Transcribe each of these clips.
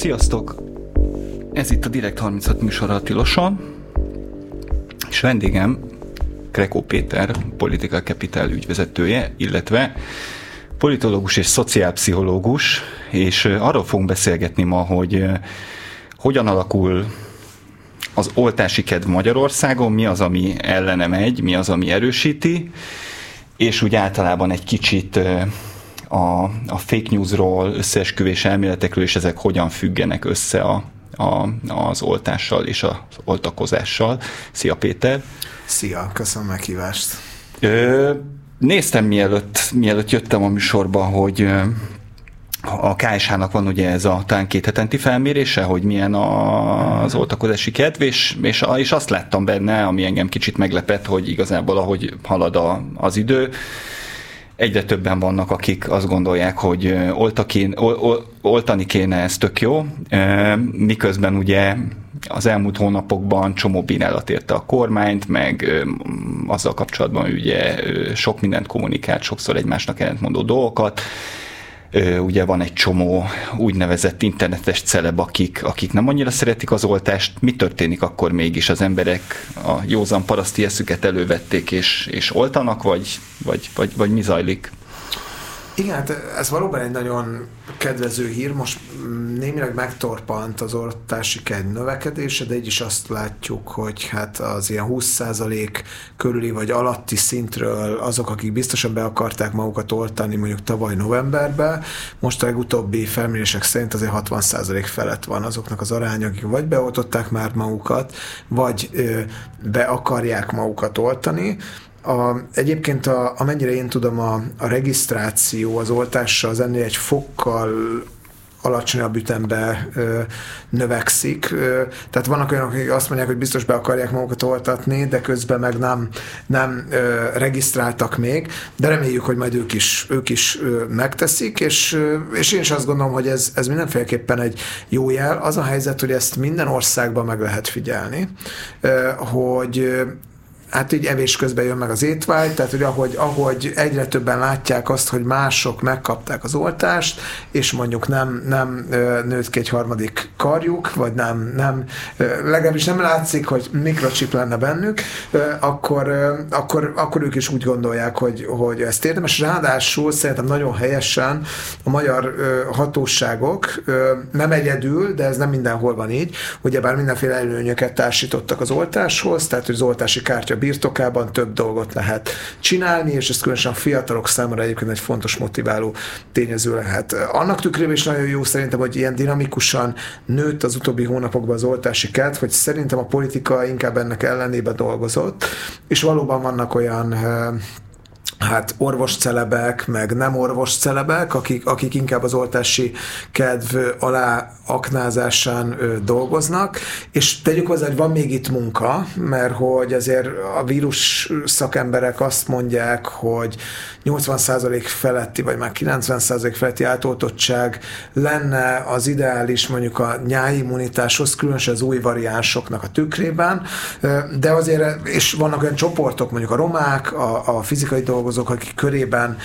Sziasztok! Ez itt a Direkt 36 műsor a Tiloson, és vendégem Krekó Péter, Political Capital ügyvezetője, illetve politológus és szociálpszichológus, és arról fogunk beszélgetni ma, hogy hogyan alakul az oltási kedv Magyarországon, mi az, ami ellene megy, mi az, ami erősíti, és úgy általában egy kicsit a, a fake newsról, összeesküvés elméletekről, és ezek hogyan függenek össze a, a, az oltással és az oltakozással. Szia Péter! Szia, köszönöm a meghívást! Ö, néztem mielőtt, mielőtt jöttem a műsorba, hogy a KSH-nak van ugye ez a talán két hetenti felmérése, hogy milyen a, az oltakozási kedv, és, és, és azt láttam benne, ami engem kicsit meglepett, hogy igazából ahogy halad a, az idő, egyre többen vannak, akik azt gondolják, hogy oltakin, ol, oltani kéne, ez tök jó, miközben ugye az elmúlt hónapokban csomó bírálat érte a kormányt, meg azzal kapcsolatban ugye sok mindent kommunikált, sokszor egymásnak ellentmondó dolgokat, ugye van egy csomó úgynevezett internetes celeb, akik, akik nem annyira szeretik az oltást. Mi történik akkor mégis? Az emberek a józan paraszti eszüket elővették és, és oltanak, vagy, vagy, vagy, vagy mi zajlik? Igen, hát ez valóban egy nagyon kedvező hír. Most némileg megtorpant az oltási kedv növekedése, de így is azt látjuk, hogy hát az ilyen 20% körüli vagy alatti szintről azok, akik biztosan be akarták magukat oltani mondjuk tavaly novemberben, most a legutóbbi felmérések szerint azért 60% felett van azoknak az aránya, akik vagy beoltották már magukat, vagy be akarják magukat oltani, a, egyébként a, amennyire én tudom, a, a regisztráció az oltásra az ennél egy fokkal alacsonyabb ütembe ö, növekszik. Ö, tehát vannak olyanok, akik azt mondják, hogy biztos be akarják magukat oltatni, de közben meg nem, nem ö, regisztráltak még, de reméljük, hogy majd ők is, ők is ö, megteszik, és, ö, és én is azt gondolom, hogy ez, ez mindenféleképpen egy jó jel. Az a helyzet, hogy ezt minden országban meg lehet figyelni, ö, hogy hát így evés közben jön meg az étvágy, tehát hogy ahogy, ahogy egyre többen látják azt, hogy mások megkapták az oltást, és mondjuk nem, nem nőtt ki egy harmadik karjuk, vagy nem, nem legalábbis nem látszik, hogy mikrochip lenne bennük, akkor, akkor, akkor ők is úgy gondolják, hogy, hogy ezt érdemes. Ráadásul szerintem nagyon helyesen a magyar hatóságok nem egyedül, de ez nem mindenhol van így, ugyebár mindenféle előnyöket társítottak az oltáshoz, tehát hogy az oltási kártya birtokában több dolgot lehet csinálni, és ez különösen a fiatalok számára egyébként egy fontos motiváló tényező lehet. Annak tükrében is nagyon jó szerintem, hogy ilyen dinamikusan nőtt az utóbbi hónapokban az oltási kedv, hogy szerintem a politika inkább ennek ellenébe dolgozott, és valóban vannak olyan hát orvoscelebek, meg nem orvoscelebek, akik, akik inkább az oltási kedv alá aknázásán ö, dolgoznak, és tegyük hozzá, hogy van még itt munka, mert hogy azért a vírus szakemberek azt mondják, hogy 80% feletti, vagy már 90% feletti átoltottság lenne az ideális mondjuk a nyáimmunitáshoz, különösen az új variánsoknak a tükrében, de azért, és vannak olyan csoportok, mondjuk a romák, a, a fizikai dolgozók, akik körében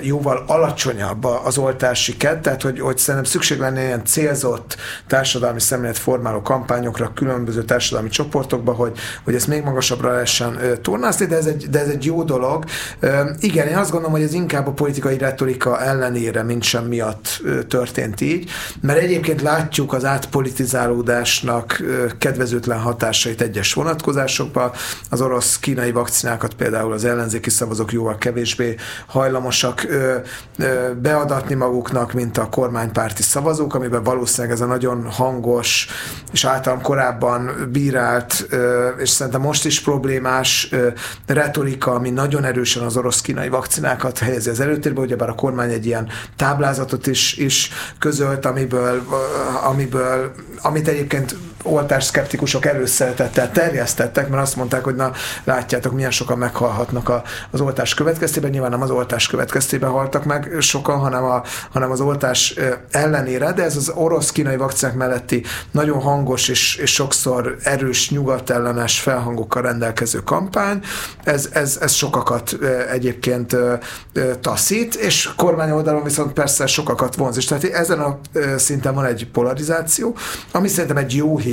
jóval alacsonyabb az oltási ked, tehát hogy, hogy szerintem szükség lenne ilyen célzott társadalmi szemlélet formáló kampányokra, különböző társadalmi csoportokba, hogy, hogy ezt még magasabbra lehessen tornázni, de ez egy, de ez egy jó dolog. Igen, én azt gondolom, hogy ez inkább a politikai retorika ellenére, mint sem miatt történt így, mert egyébként látjuk az átpolitizálódásnak kedvezőtlen hatásait egyes vonatkozásokban. Az orosz-kínai vakcinákat például az ellenzéki szavazók jóval kevésbé hajlamosak beadatni maguknak, mint a kormánypárti szavazók, amiben valószínűleg ez a nagyon hangos és általam korábban bírált, és szerintem most is problémás retorika, ami nagyon erősen az orosz-kínai vakcinákat helyezi az előtérbe, ugyebár a kormány egy ilyen táblázatot is, is közölt, amiből, amiből amit egyébként oltásszkeptikusok erőszeretettel terjesztettek, mert azt mondták, hogy na látjátok, milyen sokan meghalhatnak a, az oltás következtében. Nyilván nem az oltás következtében haltak meg sokan, hanem, a, hanem az oltás ellenére, de ez az orosz-kínai vakcinák melletti nagyon hangos és, és sokszor erős nyugatellenes felhangokkal rendelkező kampány, ez, ez, ez sokakat egyébként taszít, és kormány oldalon viszont persze sokakat vonz. És tehát ezen a szinten van egy polarizáció, ami szerintem egy jó hír,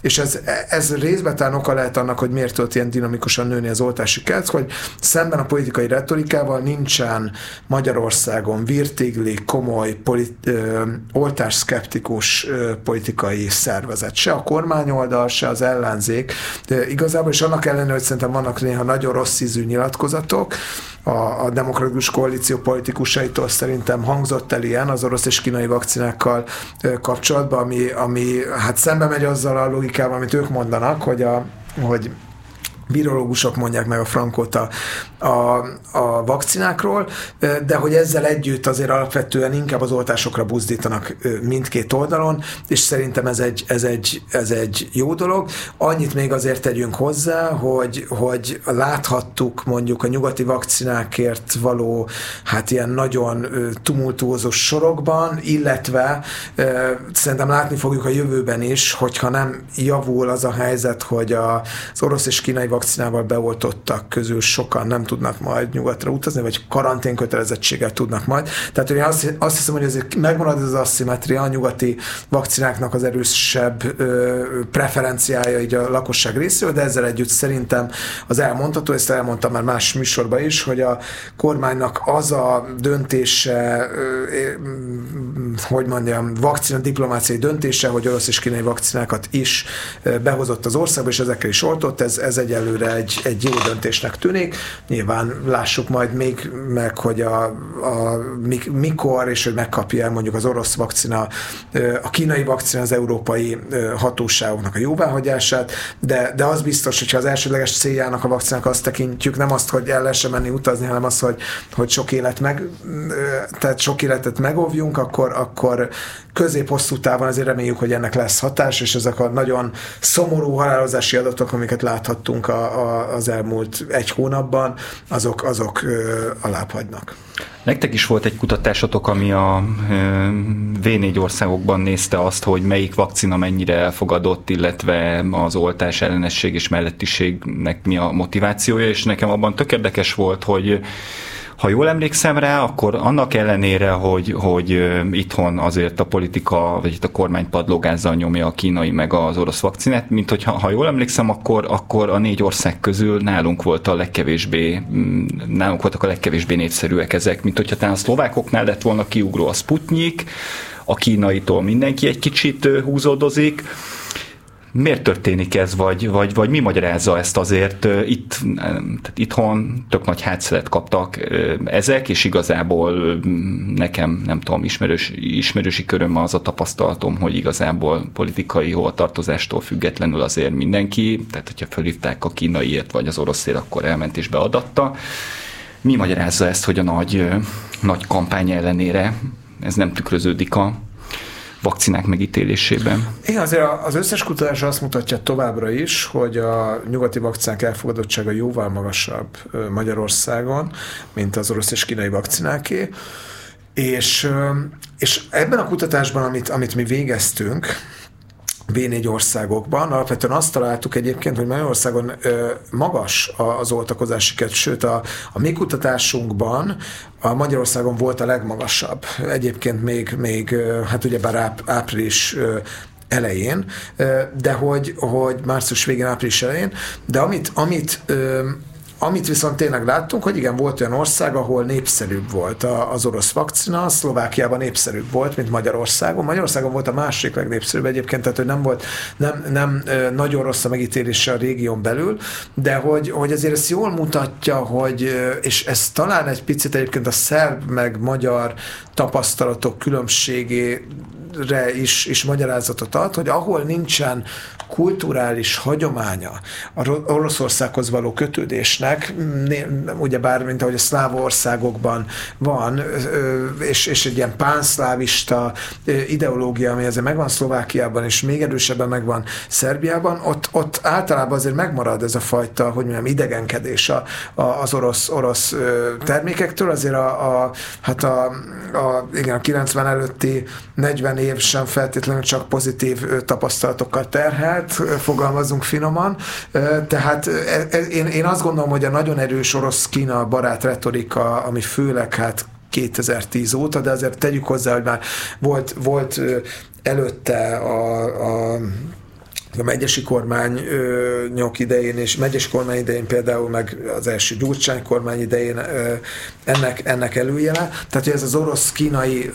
és ez, ez részben talán oka lehet annak, hogy miért tudott ilyen dinamikusan nőni az oltási kelc, hogy szemben a politikai retorikával nincsen Magyarországon virtigli, komoly polit, ö, oltásszkeptikus ö, politikai szervezet. Se a kormányoldal, se az ellenzék. De igazából, és annak ellenére, hogy szerintem vannak néha nagyon rossz ízű nyilatkozatok, a, a demokratikus koalíció politikusaitól szerintem hangzott el ilyen az orosz és kínai vakcinákkal kapcsolatban, ami, ami hát szembe megy azzal a logikával, amit ők mondanak, hogy, a, hogy virológusok mondják meg a frankot a, a, a vakcinákról, de hogy ezzel együtt azért alapvetően inkább az oltásokra buzdítanak mindkét oldalon, és szerintem ez egy, ez egy, ez egy jó dolog. Annyit még azért tegyünk hozzá, hogy, hogy láthattuk mondjuk a nyugati vakcinákért való hát ilyen nagyon tumultuózós sorokban, illetve szerintem látni fogjuk a jövőben is, hogyha nem javul az a helyzet, hogy az orosz és kínai vakcinával beoltottak közül sokan nem tudnak majd nyugatra utazni, vagy karantén kötelezettséggel tudnak majd. Tehát én azt, azt hiszem, hogy ezért megmarad ez az asszimetria, a nyugati vakcináknak az erősebb ö, preferenciája így a lakosság részéről, de ezzel együtt szerintem az elmondható, ezt elmondtam már más műsorban is, hogy a kormánynak az a döntése, ö, hogy mondjam, vakcina diplomáciai döntése, hogy orosz és kínai vakcinákat is behozott az országba, és ezekkel is oltott, ez, ez egyelőre egy, egy jó döntésnek tűnik. Nyilván lássuk majd még meg, hogy a, a mikor, és hogy megkapja mondjuk az orosz vakcina, a kínai vakcina az európai hatóságoknak a jóváhagyását, de, de az biztos, hogyha az elsődleges céljának a vakcinának azt tekintjük, nem azt, hogy el lehessen menni utazni, hanem az, hogy, hogy sok élet meg, tehát sok életet megóvjunk, akkor, akkor közép-hosszú távon azért reméljük, hogy ennek lesz hatás, és ezek a nagyon szomorú halálozási adatok, amiket láthattunk a, a, az elmúlt egy hónapban, azok, azok alább hagynak. Nektek is volt egy kutatásotok, ami a V4 országokban nézte azt, hogy melyik vakcina mennyire elfogadott, illetve az oltás ellenesség és mellettiségnek mi a motivációja, és nekem abban tök érdekes volt, hogy ha jól emlékszem rá, akkor annak ellenére, hogy, hogy itthon azért a politika, vagy itt a kormány padlogázzal nyomja a kínai meg az orosz vakcinát, mint hogy ha, ha jól emlékszem, akkor, akkor a négy ország közül nálunk volt a legkevésbé, mm, nálunk voltak a legkevésbé népszerűek ezek, mint hogyha talán a szlovákoknál lett volna kiugró a Sputnik, a kínaitól mindenki egy kicsit húzódozik, Miért történik ez, vagy, vagy, vagy mi magyarázza ezt azért? Itt, tehát itthon tök nagy hátszelet kaptak ezek, és igazából nekem, nem tudom, ismerős, ismerősi köröm az a tapasztalatom, hogy igazából politikai hovatartozástól függetlenül azért mindenki, tehát hogyha fölhívták a kínaiért vagy az oroszért, akkor elment és beadatta. Mi magyarázza ezt, hogy a nagy, nagy kampány ellenére ez nem tükröződik a vakcinák megítélésében. Igen, azért az összes kutatás azt mutatja továbbra is, hogy a nyugati vakcinák elfogadottsága jóval magasabb Magyarországon, mint az orosz és kínai vakcináké. És, és ebben a kutatásban, amit, amit mi végeztünk, V4 országokban. Alapvetően azt találtuk egyébként, hogy Magyarországon magas az oltakozási kedv, sőt a, a mi kutatásunkban a Magyarországon volt a legmagasabb. Egyébként még, még hát ugyebár áp, április elején, de hogy, hogy március végén, április elején, de amit, amit amit viszont tényleg láttunk, hogy igen, volt olyan ország, ahol népszerűbb volt az orosz vakcina, Szlovákiában népszerűbb volt, mint Magyarországon. Magyarországon volt a másik legnépszerűbb egyébként, tehát hogy nem volt, nem, nem nagyon rossz a megítélése a régión belül, de hogy, hogy azért ezt jól mutatja, hogy, és ez talán egy picit egyébként a szerb meg magyar tapasztalatok különbségé erre is, is magyarázatot ad, hogy ahol nincsen kulturális hagyománya a Oroszországhoz való kötődésnek, ugyebár, mint ahogy a szláv országokban van, és, és egy ilyen pánszlávista ideológia, ami ezzel megvan Szlovákiában, és még erősebben megvan Szerbiában, ott, ott általában azért megmarad ez a fajta, hogy mondjam, idegenkedés a, a, az orosz, orosz termékektől, azért a, a hát a, a, igen, a 90 előtti 40 év sem feltétlenül csak pozitív tapasztalatokkal terhelt, fogalmazunk finoman, tehát e, e, én, én azt gondolom, hogy a nagyon erős orosz-kína barát retorika, ami főleg hát 2010 óta, de azért tegyük hozzá, hogy már volt, volt előtte a, a a megyesi kormányok idején és megyesi kormány idején például meg az első Gyurcsány kormány idején ö, ennek, ennek előjele. Tehát, hogy ez az orosz-kínai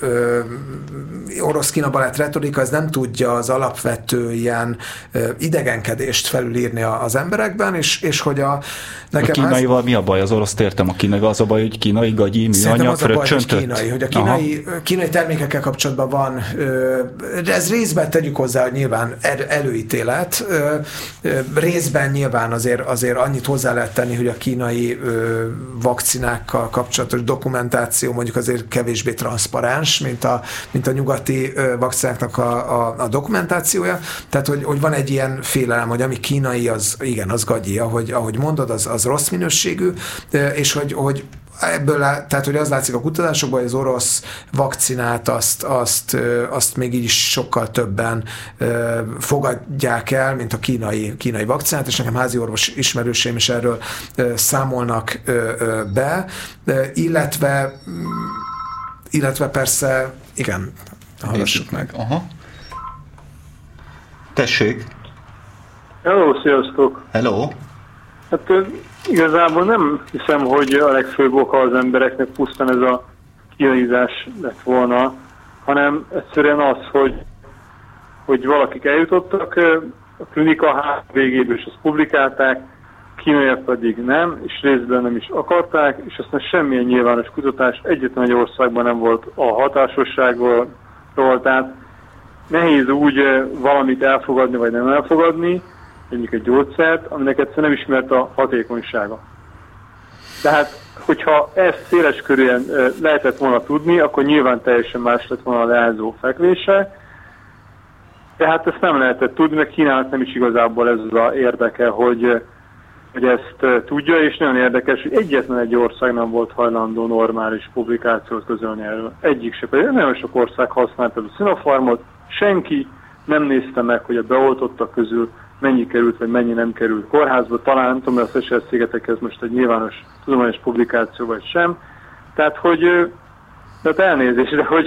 orosz-kína barát retorika, ez nem tudja az alapvető ilyen ö, idegenkedést felülírni az emberekben, és, és hogy a nekem a kínaival ez, mi a baj? Az orosz értem a kínai, az a baj, hogy kínai gagyi műanyag az a baj, hogy kínai, hogy a kínai, kínai termékekkel kapcsolatban van, ö, ez részben tegyük hozzá, hogy nyilván er, előítél ítélet. Részben nyilván azért, azért annyit hozzá lehet tenni, hogy a kínai vakcinákkal kapcsolatos dokumentáció mondjuk azért kevésbé transzparens, mint a, mint a nyugati vakcináknak a, a, a dokumentációja. Tehát, hogy, hogy van egy ilyen félelem, hogy ami kínai, az igen, az gagyi, ahogy, ahogy mondod, az, az rossz minőségű, és hogy, hogy ebből, tehát hogy az látszik a kutatásokban, hogy az orosz vakcinát azt, azt, azt még így is sokkal többen fogadják el, mint a kínai, kínai vakcinát, és nekem házi orvos ismerőseim is erről számolnak be, illetve illetve persze, igen, hallgassuk meg. Aha. Tessék. Hello, sziasztok. Hello. Hát Igazából nem hiszem, hogy a legfőbb oka az embereknek pusztán ez a kínalizás lett volna, hanem egyszerűen az, hogy, hogy valakik eljutottak a klinika végéből, és azt publikálták, kínaiak pedig nem, és részben nem is akarták, és aztán semmilyen nyilvános kutatás egyetlen egy országban nem volt a hatásosságról, tehát nehéz úgy valamit elfogadni, vagy nem elfogadni, mondjuk egy gyógyszert, aminek egyszerűen nem ismert a hatékonysága. Tehát, hogyha ezt széles körűen lehetett volna tudni, akkor nyilván teljesen más lett volna a leányzó fekvése, tehát ezt nem lehetett tudni, mert Kínának nem is igazából ez az a érdeke, hogy, hogy ezt tudja, és nagyon érdekes, hogy egyetlen egy ország nem volt hajlandó normális publikációt közölni erről. Egyik se, pedig nagyon sok ország használta a Sinopharmot, senki nem nézte meg, hogy a beoltottak közül mennyi került, vagy mennyi nem került kórházba. Talán nem tudom, hogy a Seychelles szigetek ez most egy nyilvános tudományos publikáció, vagy sem. Tehát, hogy tehát elnézést, de hogy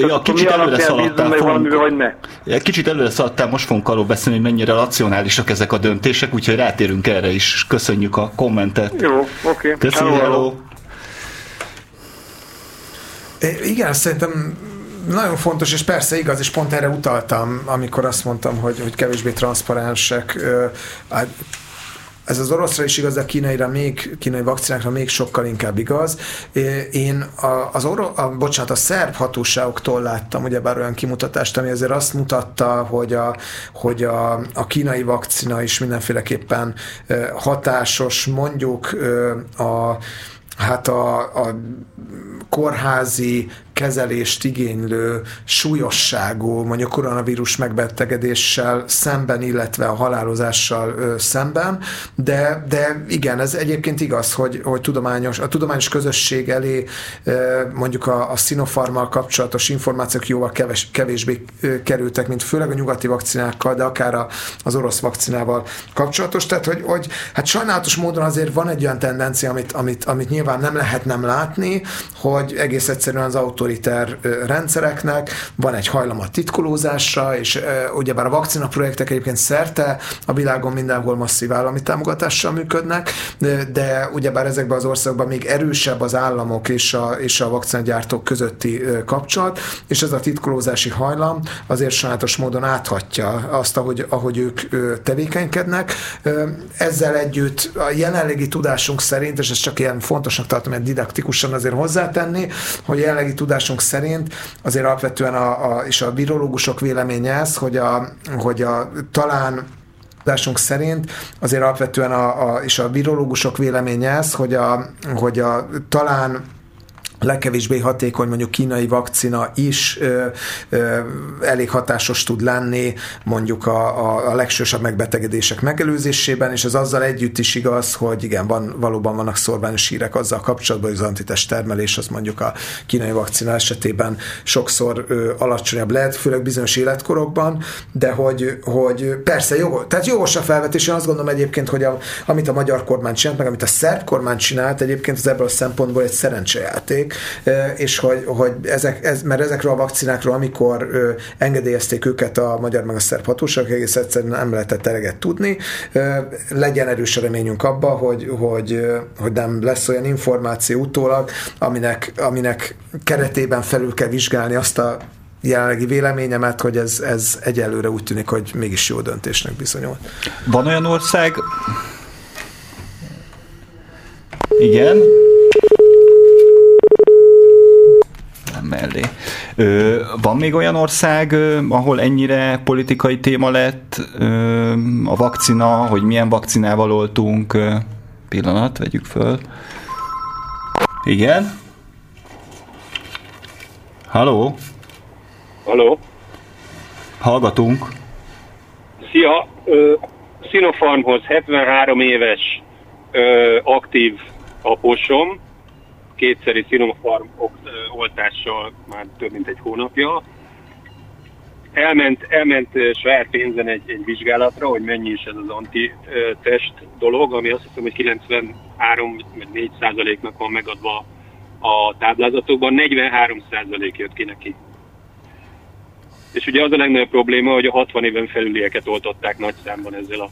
ja, kicsit előre szaladtál, fogunk, vagy ne. Ja, kicsit előre szaladtál, most fogunk arról beszélni, hogy mennyire racionálisak ezek a döntések, úgyhogy rátérünk erre is. Köszönjük a kommentet. Jó, oké. Okay. Köszönjük, hello. hello. Igen, szerintem nagyon fontos, és persze igaz, és pont erre utaltam, amikor azt mondtam, hogy, hogy kevésbé transzparensek. Ez az oroszra is igaz, de a kínaira még, kínai vakcinákra még sokkal inkább igaz. Én a, az oro, a, bocsánat, a szerb hatóságoktól láttam ugyebár olyan kimutatást, ami azért azt mutatta, hogy a, hogy a, a kínai vakcina is mindenféleképpen hatásos, mondjuk a hát a, a kórházi kezelést igénylő súlyosságú, mondjuk koronavírus megbetegedéssel szemben, illetve a halálozással szemben, de, de igen, ez egyébként igaz, hogy, hogy tudományos, a tudományos közösség elé mondjuk a, a Sinopharmal kapcsolatos információk jóval keves, kevésbé kerültek, mint főleg a nyugati vakcinákkal, de akár a, az orosz vakcinával kapcsolatos, tehát hogy, hogy hát sajnálatos módon azért van egy olyan tendencia, amit, amit, amit nyilván nem lehet nem látni, hogy egész egyszerűen az autó autoriter rendszereknek, van egy hajlam a titkolózásra, és ugyebár a vakcina projektek egyébként szerte a világon mindenhol masszív állami támogatással működnek, de ugyebár ezekben az országban még erősebb az államok és a, és a vakcinagyártók közötti kapcsolat, és ez a titkolózási hajlam azért sajátos módon áthatja azt, ahogy, ahogy ők tevékenykednek. Ezzel együtt a jelenlegi tudásunk szerint, és ez csak ilyen fontosnak tartom, hogy didaktikusan azért hozzátenni, hogy jelenlegi tudásunk tudásunk szerint azért alapvetően a, a, és a virológusok véleménye ez, hogy, a, hogy a, talán tudásunk szerint azért alapvetően a, a, és a virológusok véleménye ez, hogy, a, hogy a, talán legkevésbé hatékony mondjuk kínai vakcina is ö, ö, elég hatásos tud lenni mondjuk a, a, a legsősabb megbetegedések megelőzésében, és ez azzal együtt is igaz, hogy igen, van, valóban vannak szorványos hírek azzal kapcsolatban, hogy az antitest termelés az mondjuk a kínai vakcina esetében sokszor ö, alacsonyabb lehet, főleg bizonyos életkorokban, de hogy, hogy persze jó, tehát jogos a felvetés, én azt gondolom egyébként, hogy a, amit a magyar kormány csinált, meg amit a szerb kormány csinált, egyébként az ebből a szempontból egy szerencsejáték, és hogy, hogy ezek, ez, mert ezekről a vakcinákról, amikor engedélyezték őket a magyar meg a szerb hatóságok, egész egyszerűen nem lehetett eleget tudni. Legyen erős reményünk abba, hogy, hogy, hogy nem lesz olyan információ utólag, aminek, aminek keretében felül kell vizsgálni azt a jelenlegi véleményemet, hogy ez, ez egyelőre úgy tűnik, hogy mégis jó döntésnek bizonyul. Van olyan ország, igen, mellé. Ö, van még olyan ország, ö, ahol ennyire politikai téma lett ö, a vakcina, hogy milyen vakcinával oltunk? Ö, pillanat, vegyük föl. Igen? Haló? Haló? Hallgatunk. Szia! Ö, Sinopharmhoz 73 éves ö, aktív aposom, kétszeri Sinopharm oltással már több mint egy hónapja. Elment, elment saját pénzen egy, egy vizsgálatra, hogy mennyi is ez az antitest dolog, ami azt hiszem, hogy 93 4 százaléknak van megadva a táblázatokban, 43 százalék jött ki neki. És ugye az a legnagyobb probléma, hogy a 60 éven felülieket oltották nagy számban ezzel a,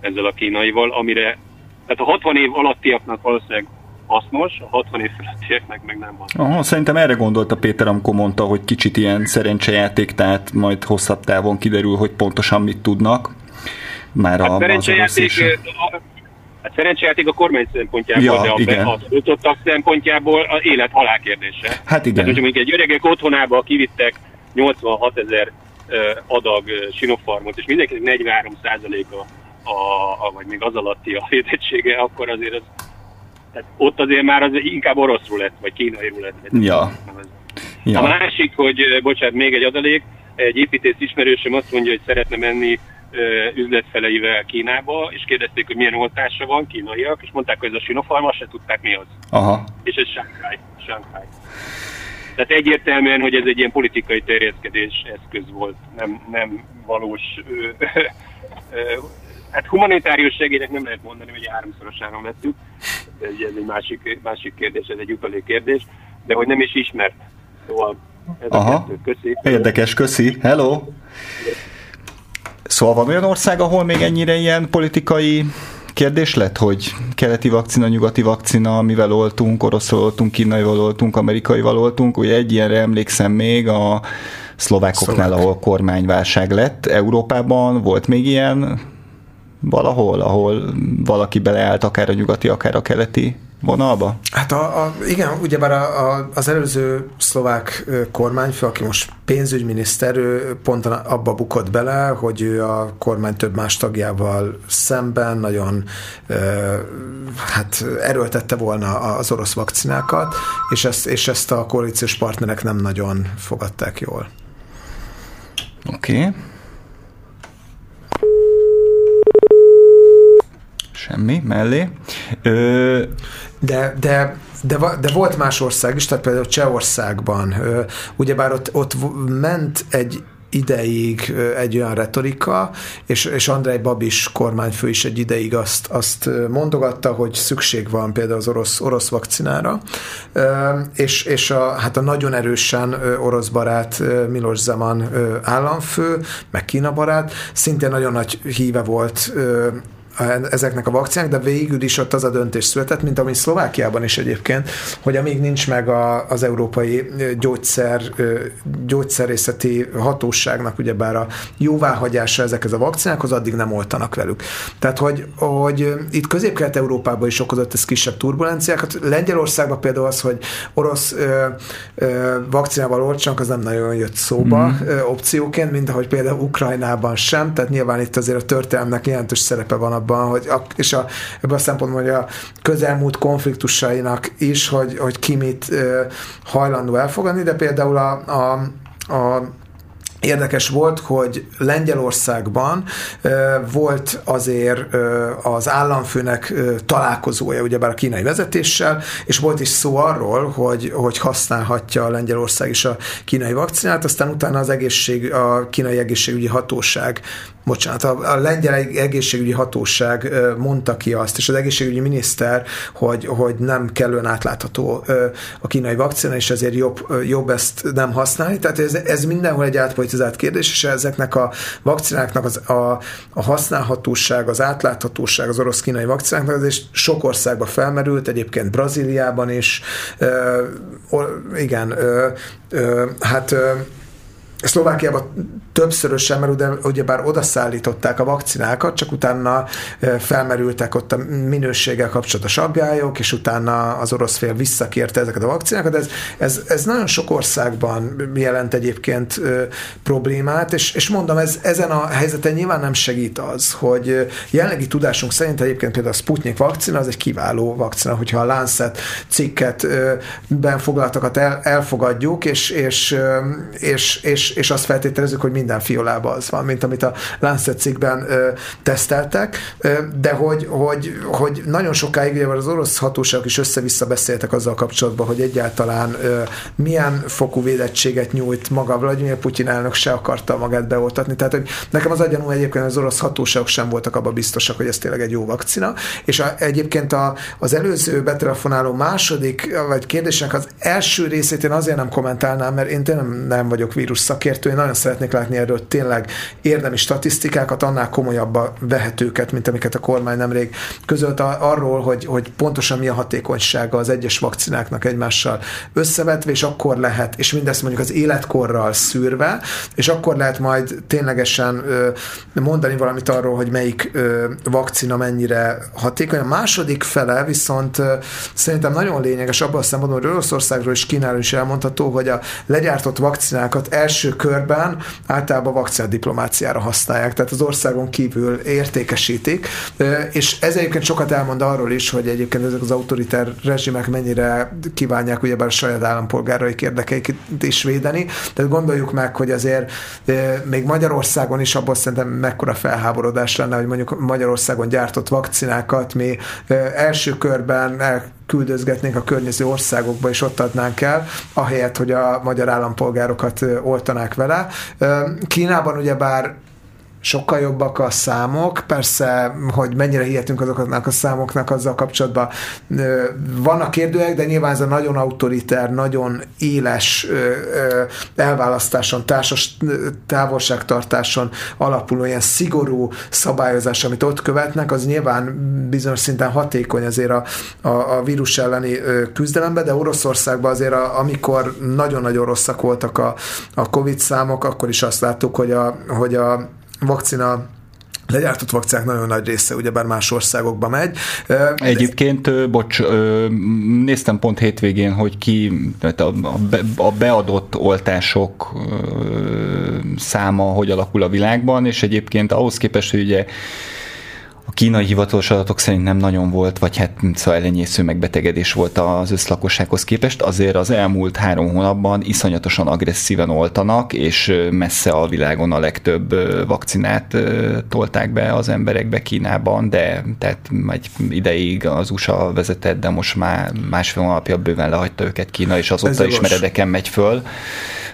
ezzel a kínaival, amire, tehát a 60 év alattiaknak valószínűleg hasznos, a 60 év felettieknek meg nem van. Aha, szerintem erre gondolta Péter, amikor mondta, hogy kicsit ilyen szerencsejáték, tehát majd hosszabb távon kiderül, hogy pontosan mit tudnak. Már hát a, szerencsejáték, a, hát szerencsejáték a kormány szempontjából, ja, de a, igen. utottak szempontjából az élet-halál kérdése. Hát igen. Tehát, hogyha egy öregek otthonába kivittek 86 ezer adag sinofarmot, és mindenkinek 43 a, a, a, vagy még az alatti a védettsége, akkor azért az tehát ott azért már az inkább orosz rulett, vagy kínai rulett. Ja. ja. A másik, hogy bocsánat, még egy adalék, egy építész ismerősöm azt mondja, hogy szeretne menni üzletfeleivel Kínába, és kérdezték, hogy milyen oltásra van, kínaiak, és mondták, hogy ez a Sinopharm, azt se tudták mi az. Aha. És ez Shanghai. Shanghai. Tehát egyértelműen, hogy ez egy ilyen politikai terjeszkedés eszköz volt, nem, nem valós Hát humanitárius segélynek nem lehet mondani, hogy háromszorosára vettük, ez egy másik, másik kérdés, ez egy utalék kérdés, de hogy nem is ismert. Szóval ez Aha. a kettő. Köszi. Érdekes, köszi. Hello! Szóval van olyan ország, ahol még ennyire ilyen politikai kérdés lett, hogy keleti vakcina, nyugati vakcina, mivel oltunk, oroszról oltunk, kínaival oltunk, amerikaival oltunk. Ugye egy ilyenre emlékszem még a szlovákoknál, Szlovák. ahol kormányválság lett. Európában volt még ilyen valahol, ahol valaki beleállt akár a nyugati, akár a keleti vonalba? Hát a, a, igen, ugyebár a, a, az előző szlovák kormányfő, aki most pénzügyminiszter, ő pont abba bukott bele, hogy ő a kormány több más tagjával szemben nagyon ö, hát erőltette volna az orosz vakcinákat, és ezt, és ezt a koalíciós partnerek nem nagyon fogadták jól. Oké. Okay. Semmi, mellé. Ö... De, de, de, de volt más ország is, tehát például Csehországban, ugyebár ott, ott ment egy ideig egy olyan retorika, és, és Andrei Babis kormányfő is egy ideig azt, azt mondogatta, hogy szükség van például az orosz, orosz vakcinára, és, és a, hát a nagyon erősen orosz barát Milos Zeman államfő, meg Kína barát, szintén nagyon nagy híve volt ezeknek a vakcinák, de végül is ott az a döntés született, mint ami Szlovákiában is egyébként, hogy amíg nincs meg a, az európai gyógyszer, gyógyszerészeti hatóságnak ugyebár a jóváhagyása ezekhez a vakcinákhoz, addig nem oltanak velük. Tehát, hogy, hogy itt közép-kelet-európában is okozott ez kisebb turbulenciákat. Lengyelországban például az, hogy orosz ö, ö, vakcinával oltsanak, az nem nagyon jött szóba mm. ö, opcióként, mint ahogy például Ukrajnában sem, tehát nyilván itt azért a történelmnek jelentős szerepe van abban, hogy a, és a, ebben a szempontból, hogy a közelmúlt konfliktusainak is, hogy, hogy ki mit ö, hajlandó elfogadni, de például a, a, a Érdekes volt, hogy Lengyelországban volt azért az államfőnek találkozója, ugyebár a kínai vezetéssel, és volt is szó arról, hogy, hogy használhatja a Lengyelország is a kínai vakcinát, aztán utána az egészség, a kínai egészségügyi hatóság bocsánat, a, a lengyel egészségügyi hatóság mondta ki azt, és az egészségügyi miniszter, hogy, hogy nem kellően átlátható a kínai vakcina, és ezért jobb, jobb ezt nem használni. Tehát ez, ez mindenhol egy átpolitizált kérdés, és ezeknek a vakcináknak az, a, a használhatóság, az átláthatóság az orosz-kínai vakcináknak, ez is sok országban felmerült, egyébként Brazíliában is, igen, hát Szlovákiában többszörösen, mert ugye, ugyebár odaszállították a vakcinákat, csak utána felmerültek ott a minőséggel kapcsolatos aggályok, és utána az orosz fél visszakérte ezeket a vakcinákat. Ez, ez, ez nagyon sok országban jelent egyébként problémát, és, és mondom, ez, ezen a helyzeten nyilván nem segít az, hogy jelenlegi tudásunk szerint egyébként például a Sputnik vakcina az egy kiváló vakcina, hogyha a Lancet cikket ben foglaltakat el, elfogadjuk, és, és, és, és és, azt feltételezzük, hogy minden fiolában az van, mint amit a Lancet cikkben ö, teszteltek, ö, de hogy, hogy, hogy nagyon sokáig ugye az orosz hatóságok is össze-vissza beszéltek azzal kapcsolatban, hogy egyáltalán ö, milyen fokú védettséget nyújt maga Vladimir Putyin elnök se akarta magát beoltatni. Tehát, hogy nekem az agyanú egyébként az orosz hatóságok sem voltak abban biztosak, hogy ez tényleg egy jó vakcina, és a, egyébként a, az előző betelefonáló második, vagy kérdésnek az első részét én azért nem kommentálnám, mert én tényleg nem, vagyok vírus szakértő, én nagyon szeretnék látni erről tényleg érdemi statisztikákat, annál komolyabb vehetőket, mint amiket a kormány nemrég közölt arról, hogy, hogy pontosan mi a hatékonysága az egyes vakcináknak egymással összevetve, és akkor lehet, és mindezt mondjuk az életkorral szűrve, és akkor lehet majd ténylegesen mondani valamit arról, hogy melyik vakcina mennyire hatékony. A második fele viszont szerintem nagyon lényeges abban a szempontból, hogy Oroszországról és Kínáról is elmondható, hogy a legyártott vakcinákat első körben általában vakcinadiplomáciára használják, tehát az országon kívül értékesítik, és ez egyébként sokat elmond arról is, hogy egyébként ezek az autoritár rezsimek mennyire kívánják ugyebár a saját állampolgáraik érdekeiket is védeni, tehát gondoljuk meg, hogy azért még Magyarországon is abból szerintem mekkora felháborodás lenne, hogy mondjuk Magyarországon gyártott vakcinákat mi első körben küldözgetnénk a környező országokba, és ott adnánk el, ahelyett, hogy a magyar állampolgárokat oltanák vele. Kínában ugyebár sokkal jobbak a számok, persze, hogy mennyire hihetünk azoknak a számoknak azzal kapcsolatban vannak kérdőek, de nyilván ez a nagyon autoriter, nagyon éles elválasztáson, társas távolságtartáson alapuló ilyen szigorú szabályozás, amit ott követnek, az nyilván bizonyos szinten hatékony azért a, a, a vírus elleni küzdelemben, de Oroszországban azért, a, amikor nagyon-nagyon rosszak voltak a, a Covid számok, akkor is azt láttuk, hogy a, hogy a vakcina legyártott vakcinák nagyon nagy része ugyebár más országokba megy. Egyébként, bocs, néztem pont hétvégén, hogy ki a beadott oltások száma hogy alakul a világban, és egyébként ahhoz képest, hogy ugye kínai hivatalos adatok szerint nem nagyon volt, vagy hát szóval elenyésző megbetegedés volt az összlakossághoz képest, azért az elmúlt három hónapban iszonyatosan agresszíven oltanak, és messze a világon a legtöbb vakcinát tolták be az emberekbe Kínában, de tehát egy ideig az USA vezetett, de most már másfél hónapja bőven lehagyta őket Kína, és azóta is meredeken megy föl.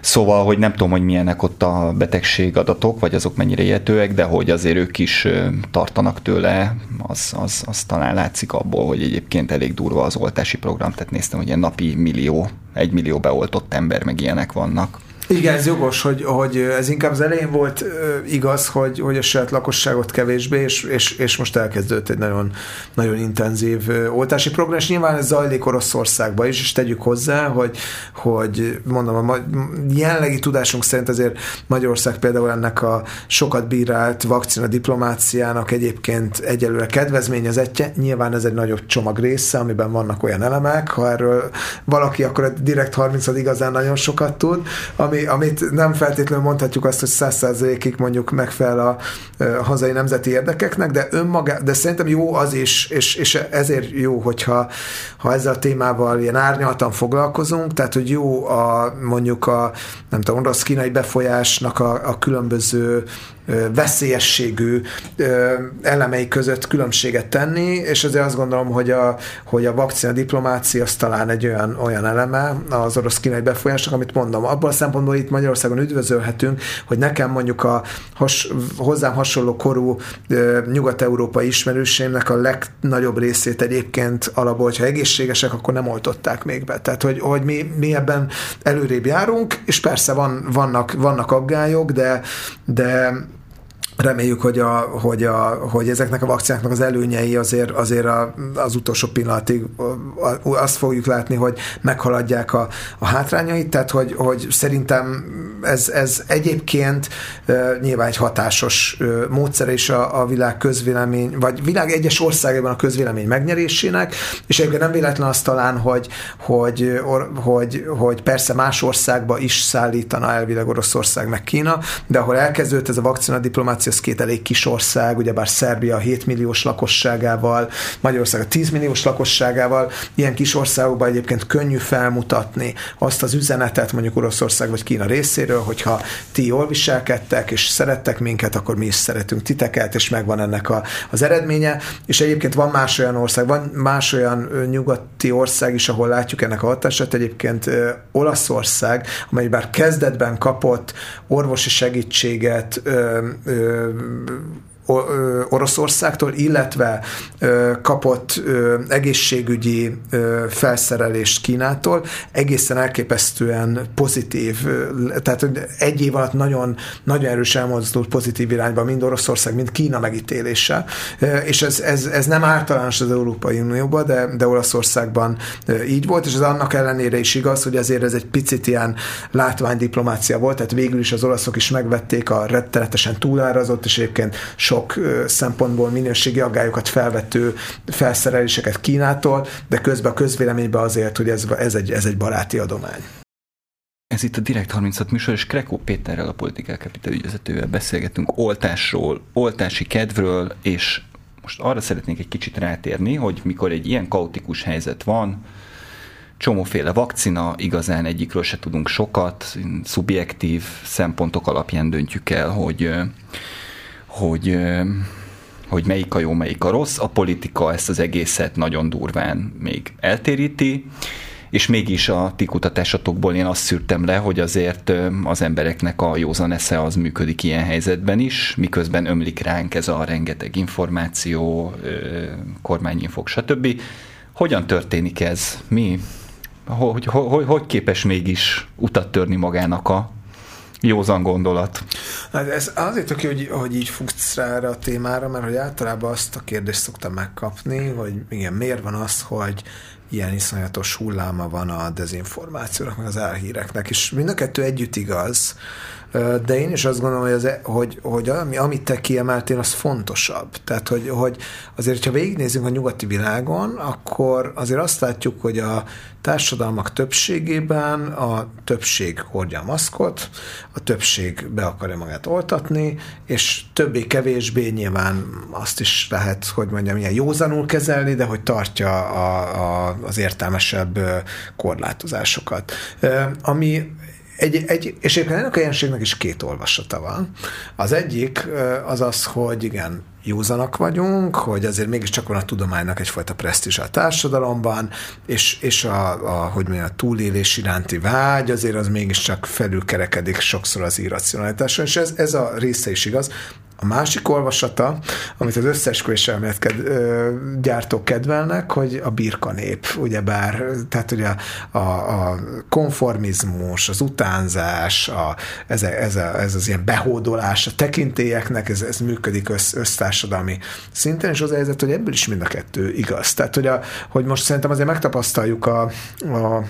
Szóval, hogy nem tudom, hogy milyenek ott a betegség adatok, vagy azok mennyire ilyetőek, de hogy azért ők is tartanak tőle, az, az, az talán látszik abból, hogy egyébként elég durva az oltási program, tehát néztem, hogy ilyen napi millió, egy millió beoltott ember, meg ilyenek vannak. Igen, ez jogos, hogy, hogy ez inkább az elején volt igaz, hogy, hogy a saját lakosságot kevésbé, és, és, és most elkezdődött egy nagyon, nagyon intenzív oltási program, és nyilván ez zajlik Oroszországban is, és tegyük hozzá, hogy, hogy mondom, a jelenlegi tudásunk szerint azért Magyarország például ennek a sokat bírált vakcina diplomáciának egyébként egyelőre kedvezményezetje, nyilván ez egy nagyobb csomag része, amiben vannak olyan elemek, ha erről valaki akkor direkt 30 igazán nagyon sokat tud, ami, amit nem feltétlenül mondhatjuk azt, hogy 100%-ig mondjuk megfelel a, a hazai nemzeti érdekeknek, de önmaga, de szerintem jó az is, és, és ezért jó, hogyha ha ezzel a témával ilyen árnyaltan foglalkozunk, tehát hogy jó a mondjuk a nem tudom, orosz-kínai befolyásnak a, a különböző veszélyességű elemei között különbséget tenni, és azért azt gondolom, hogy a, hogy a vakcina diplomácia az talán egy olyan, olyan eleme az orosz kínai befolyásnak, amit mondom. Abban a szempontból itt Magyarországon üdvözölhetünk, hogy nekem mondjuk a has, hozzám hasonló korú nyugat-európai ismerősémnek a legnagyobb részét egyébként alapból, hogyha egészségesek, akkor nem oltották még be. Tehát, hogy, hogy mi, mi ebben előrébb járunk, és persze van, vannak, vannak aggályok, de, de reméljük, hogy, a, hogy, a, hogy ezeknek a vakcináknak az előnyei azért, azért a, az utolsó pillanatig azt fogjuk látni, hogy meghaladják a, a hátrányait, tehát hogy, hogy szerintem ez, ez egyébként nyilván egy hatásos módszer is a, a világ közvélemény, vagy világ egyes országában a közvélemény megnyerésének, és egyébként nem véletlen az talán, hogy, hogy, hogy, hogy persze más országba is szállítana elvileg Oroszország meg Kína, de ahol elkezdődött ez a vakcina diplomácia, Horvátország az két elég kis ország, ugyebár Szerbia 7 milliós lakosságával, Magyarország a 10 milliós lakosságával, ilyen kis országokban egyébként könnyű felmutatni azt az üzenetet mondjuk Oroszország vagy Kína részéről, hogyha ti jól viselkedtek és szerettek minket, akkor mi is szeretünk titeket, és megvan ennek a, az eredménye. És egyébként van más olyan ország, van más olyan nyugati ország is, ahol látjuk ennek a hatását. Egyébként Olaszország, amely bár kezdetben kapott orvosi segítséget, ö, ö, 嗯 Oroszországtól, illetve kapott egészségügyi felszerelést Kínától, egészen elképesztően pozitív, tehát egy év alatt nagyon, nagyon erős elmozdult pozitív irányba mind Oroszország, mind Kína megítélése, és ez, ez, ez nem általános az Európai Unióban, de, de Olaszországban így volt, és ez annak ellenére is igaz, hogy azért ez egy picit ilyen látványdiplomácia volt, tehát végül is az olaszok is megvették a rettenetesen túlárazott, és egyébként sok szempontból minőségi aggályokat felvető felszereléseket Kínától, de közben a közvéleményben azért, hogy ez, ez, egy, ez egy baráti adomány. Ez itt a Direkt 36 műsor, és Krekó Péterrel, a Politikál Capital ügyvezetővel beszélgetünk oltásról, oltási kedvről, és most arra szeretnék egy kicsit rátérni, hogy mikor egy ilyen kaotikus helyzet van, csomóféle vakcina, igazán egyikről se tudunk sokat, szubjektív szempontok alapján döntjük el, hogy hogy hogy melyik a jó, melyik a rossz. A politika ezt az egészet nagyon durván még eltéríti, és mégis a ti kutatásatokból én azt szűrtem le, hogy azért az embereknek a józan esze az működik ilyen helyzetben is, miközben ömlik ránk ez a rengeteg információ, kormányinfok, stb. Hogyan történik ez? Mi? Hogy, hogy, hogy képes mégis utat törni magának a józan gondolat. Hát ez azért oké, hogy, hogy így futsz rá erre a témára, mert hogy általában azt a kérdést szoktam megkapni, hogy igen, miért van az, hogy ilyen iszonyatos hulláma van a dezinformációnak, meg az elhíreknek, és mind a kettő együtt igaz, de én is azt gondolom, hogy, az, e- hogy, hogy ami, amit te kiemeltél, az fontosabb. Tehát, hogy, hogy azért, ha végignézünk a nyugati világon, akkor azért azt látjuk, hogy a társadalmak többségében a többség hordja a maszkot, a többség be akarja magát oltatni, és többé-kevésbé nyilván azt is lehet, hogy mondjam, ilyen józanul kezelni, de hogy tartja a, a, az értelmesebb korlátozásokat. Ami egy, egy, és egyébként ennek a jelenségnek is két olvasata van. Az egyik az az, hogy igen, józanak vagyunk, hogy azért mégiscsak van a tudománynak egyfajta presztízs a társadalomban, és, és a, a, hogy mondjam, a túlélés iránti vágy azért az mégiscsak felülkerekedik sokszor az irracionalitáson, és ez, ez a része is igaz. A másik olvasata, amit az összes elmélet ked, gyártók kedvelnek, hogy a birka nép, ugyebár, tehát ugye a, a konformizmus, az utánzás, a, ez, a, ez, a, ez az ilyen behódolás a tekintélyeknek, ez, ez működik össz, össztársadalmi szinten, és az a helyzet, hogy ebből is mind a kettő igaz. Tehát, hogy, a, hogy most szerintem azért megtapasztaljuk a, a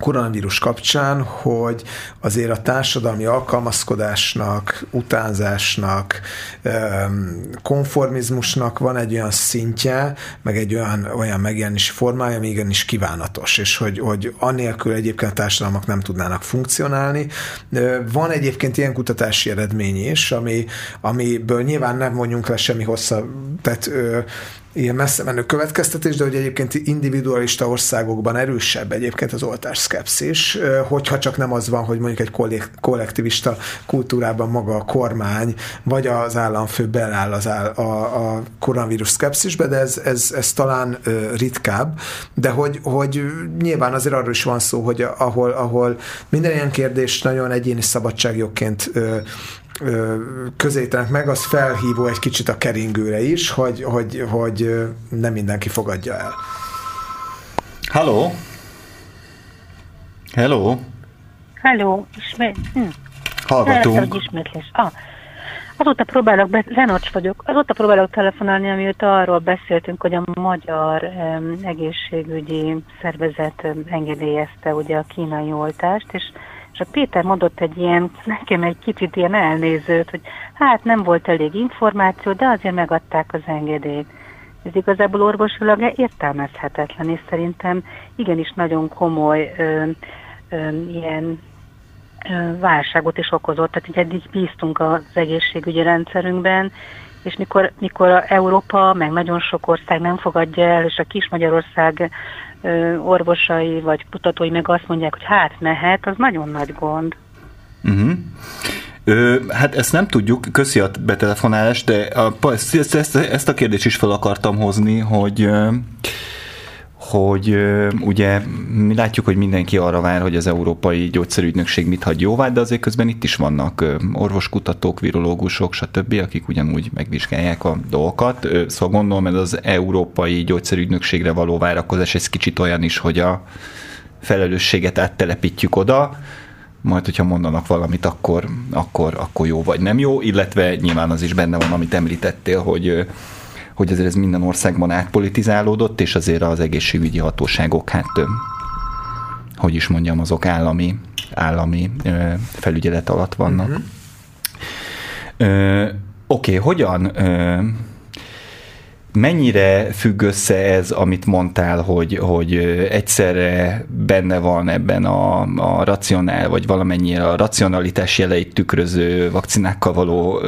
koronavírus kapcsán, hogy azért a társadalmi alkalmazkodásnak, utánzásnak, konformizmusnak van egy olyan szintje, meg egy olyan, olyan megjelenési formája, ami igenis kívánatos, és hogy, hogy annélkül egyébként a társadalmak nem tudnának funkcionálni. Van egyébként ilyen kutatási eredmény is, ami, amiből nyilván nem mondjunk le semmi hosszabb, tehát ilyen messze menő következtetés, de hogy egyébként individualista országokban erősebb egyébként az oltás szkepszis, hogyha csak nem az van, hogy mondjuk egy kollektivista kultúrában maga a kormány, vagy az államfő beláll az áll, a, a koronavírus szkepszisbe, de ez, ez, ez talán ritkább, de hogy, hogy nyilván azért arról is van szó, hogy ahol, ahol minden ilyen kérdés nagyon egyéni szabadságjogként közétenek meg, az felhívó egy kicsit a keringőre is, hogy, hogy, hogy nem mindenki fogadja el. Hello. Hello. Hello, ismét. Hm. Hallgatunk. ismétlés. Ah, azóta próbálok, be, Lenocs vagyok, azóta próbálok telefonálni, amióta arról beszéltünk, hogy a magyar um, egészségügyi szervezet um, engedélyezte ugye a kínai oltást, és és a Péter mondott egy ilyen, nekem egy kicsit ilyen elnézőt, hogy hát nem volt elég információ, de azért megadták az engedélyt. Ez igazából orvosilag értelmezhetetlen, és szerintem igenis nagyon komoly ö, ö, ilyen ö, válságot is okozott. Tehát így eddig bíztunk az egészségügyi rendszerünkben, és mikor, mikor a Európa, meg nagyon sok ország nem fogadja el, és a kis Magyarország orvosai vagy kutatói meg azt mondják, hogy hát mehet, az nagyon nagy gond. Uh-huh. Ö, hát ezt nem tudjuk, köszi a betelefonálást, de a, ezt, ezt, ezt a kérdést is fel akartam hozni, hogy hogy ugye mi látjuk, hogy mindenki arra vár, hogy az Európai Gyógyszerügynökség mit hagy jóvá, de azért közben itt is vannak orvoskutatók, virológusok, stb., akik ugyanúgy megvizsgálják a dolgokat. Szóval gondolom, ez az Európai Gyógyszerügynökségre való várakozás, ez kicsit olyan is, hogy a felelősséget áttelepítjük oda, majd, hogyha mondanak valamit, akkor, akkor, akkor jó vagy nem jó, illetve nyilván az is benne van, amit említettél, hogy hogy azért ez minden országban átpolitizálódott, és azért az egészségügyi hatóságok, hát hogy is mondjam, azok állami, állami felügyelet alatt vannak. Uh-huh. Oké, okay, hogyan mennyire függ össze ez, amit mondtál, hogy, hogy egyszerre benne van ebben a, a racionál, vagy valamennyire a racionalitás jeleit tükröző vakcinákkal való,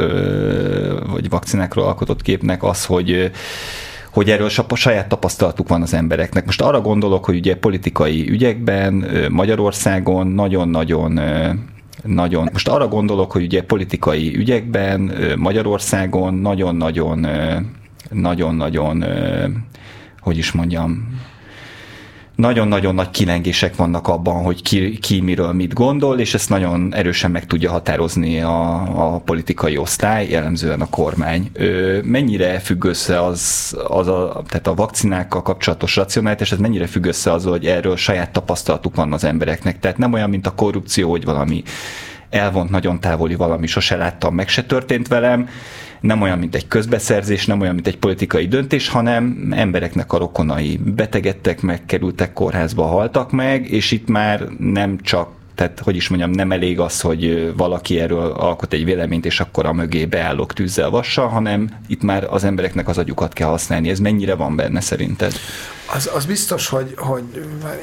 vagy vakcinákról alkotott képnek az, hogy hogy erről saját tapasztalatuk van az embereknek. Most arra gondolok, hogy ugye politikai ügyekben Magyarországon nagyon-nagyon nagyon. Most arra gondolok, hogy ugye politikai ügyekben Magyarországon nagyon-nagyon nagyon-nagyon, hogy is mondjam, nagyon-nagyon nagy kilengések vannak abban, hogy ki, ki miről mit gondol, és ezt nagyon erősen meg tudja határozni a, a politikai osztály, jellemzően a kormány. Ö, mennyire függ össze az, az a, tehát a vakcinákkal kapcsolatos racionálitás, ez mennyire függ össze az, hogy erről saját tapasztalatuk van az embereknek. Tehát nem olyan, mint a korrupció, hogy valami elvont nagyon távoli valami, sose láttam, meg se történt velem, nem olyan, mint egy közbeszerzés, nem olyan, mint egy politikai döntés, hanem embereknek a rokonai betegedtek, megkerültek kórházba, haltak meg, és itt már nem csak tehát, hogy is mondjam, nem elég az, hogy valaki erről alkot egy véleményt, és akkor a mögé beállok tűzzel vassal, hanem itt már az embereknek az agyukat kell használni. Ez mennyire van benne szerinted? Az, az biztos, hogy, hogy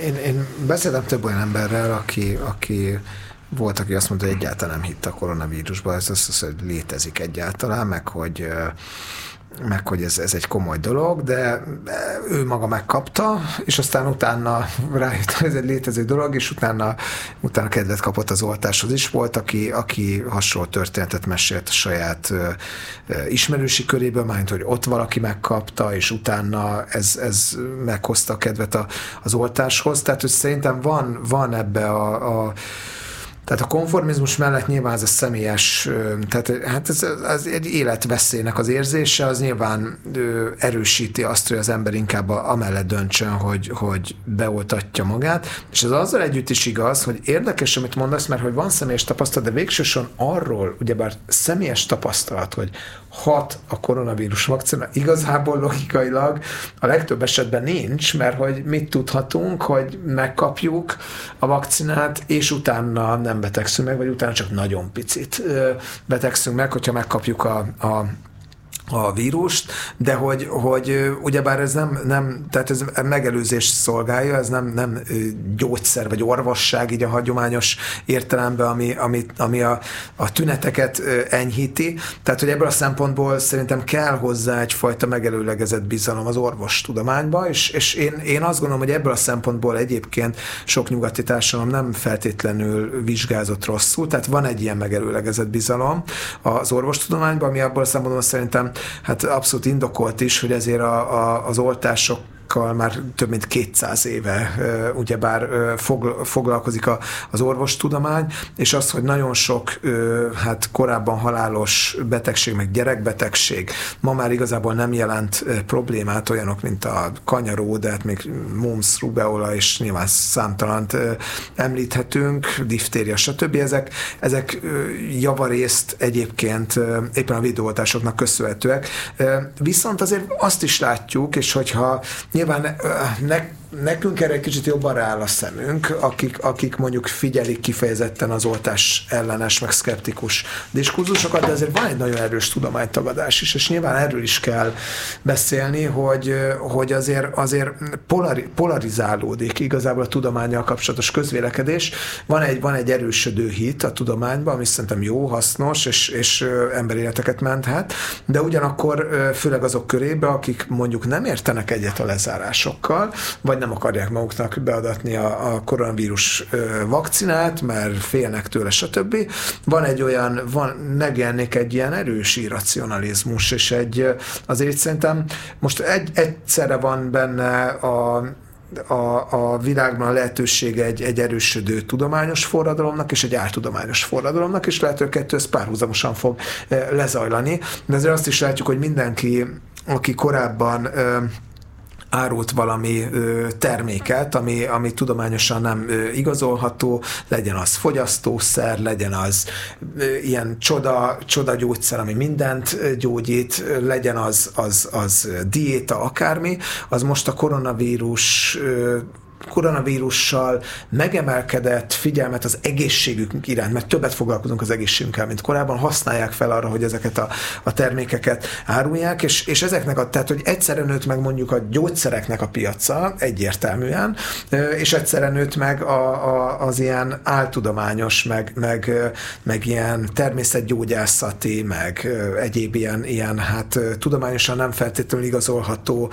én, én beszéltem több olyan emberrel, aki, aki volt, aki azt mondta, hogy egyáltalán nem hitt a koronavírusba, ez az, hogy létezik egyáltalán, meg hogy meg hogy ez, ez egy komoly dolog, de ő maga megkapta, és aztán utána rájött, hogy ez egy létező dolog, és utána, utána kedvet kapott az oltáshoz is. Volt, aki, aki hasonló történetet mesélt a saját ö, ö, ismerősi köréből, majd hogy ott valaki megkapta, és utána ez, ez meghozta a kedvet a, az oltáshoz. Tehát, hogy szerintem van, van ebbe a, a Tehát a konformizmus mellett nyilván ez a személyes, tehát hát ez, ez egy életveszélynek az érzése, az nyilván erősíti azt, hogy az ember inkább amellett döntsön, hogy, hogy beoltatja magát, és ez azzal együtt is igaz, hogy érdekes, amit mondasz, mert hogy van személyes tapasztalat, de végsősorban arról, ugyebár személyes tapasztalat, hogy hat a koronavírus vakcina, igazából logikailag a legtöbb esetben nincs, mert hogy mit tudhatunk, hogy megkapjuk a vakcinát, és utána nem betegszünk meg, vagy utána csak nagyon picit betegszünk meg, hogyha megkapjuk a, a a vírust, de hogy, hogy ugyebár ez nem, nem, tehát ez megelőzés szolgálja, ez nem, nem gyógyszer vagy orvosság így a hagyományos értelemben, ami, ami, ami a, a tüneteket enyhíti. Tehát, hogy ebből a szempontból szerintem kell hozzá egyfajta megelőlegezett bizalom az orvostudományba, és, és én, én azt gondolom, hogy ebből a szempontból egyébként sok nyugati társadalom nem feltétlenül vizsgázott rosszul, tehát van egy ilyen megelőlegezett bizalom az orvostudományban, ami abból a szempontból szerintem hát abszolút indokolt is, hogy ezért a, a, az oltások már több mint 200 éve ugyebár foglalkozik az orvostudomány, és az, hogy nagyon sok hát korábban halálos betegség, meg gyerekbetegség ma már igazából nem jelent problémát, olyanok, mint a kanyaró, de hát még mumps, rubeola, és nyilván számtalant említhetünk, diftéria, stb. Ezek, ezek javarészt egyébként éppen a videóoltásoknak köszönhetőek. Viszont azért azt is látjuk, és hogyha nyilván ne, nekünk erre egy kicsit jobban rááll a szemünk, akik, akik mondjuk figyelik kifejezetten az oltás ellenes, meg szkeptikus diskurzusokat, de azért van egy nagyon erős tudománytagadás is, és nyilván erről is kell beszélni, hogy, hogy azért, azért polari, polarizálódik igazából a tudományjal kapcsolatos közvélekedés. Van egy, van egy erősödő hit a tudományban, ami szerintem jó, hasznos, és, és emberéleteket menthet, de ugyanakkor főleg azok körébe, akik mondjuk nem értenek egyet a lezárásokkal, vagy nem akarják maguknak beadatni a, a koronavírus vakcinát, mert félnek tőle, stb. Van egy olyan, van, megjelennék egy ilyen erős irracionalizmus, és egy, azért szerintem most egy, egyszerre van benne a a, a világban a lehetősége egy, egy erősödő tudományos forradalomnak és egy áltudományos forradalomnak, és lehet, hogy kettő párhuzamosan fog lezajlani. De azért azt is látjuk, hogy mindenki, aki korábban árult valami ö, terméket, ami, ami tudományosan nem ö, igazolható, legyen az fogyasztószer, legyen az ö, ilyen csoda, csoda gyógyszer, ami mindent gyógyít, legyen az, az, az diéta, akármi, az most a koronavírus ö, koronavírussal megemelkedett figyelmet az egészségünk iránt, mert többet foglalkozunk az egészségünkkel, mint korábban, használják fel arra, hogy ezeket a, a termékeket árulják, és, és ezeknek a, tehát, hogy egyszerre nőtt meg mondjuk a gyógyszereknek a piaca egyértelműen, és egyszerre nőtt meg a, a, az ilyen áltudományos, meg, meg, meg ilyen természetgyógyászati, meg egyéb ilyen, ilyen hát tudományosan nem feltétlenül igazolható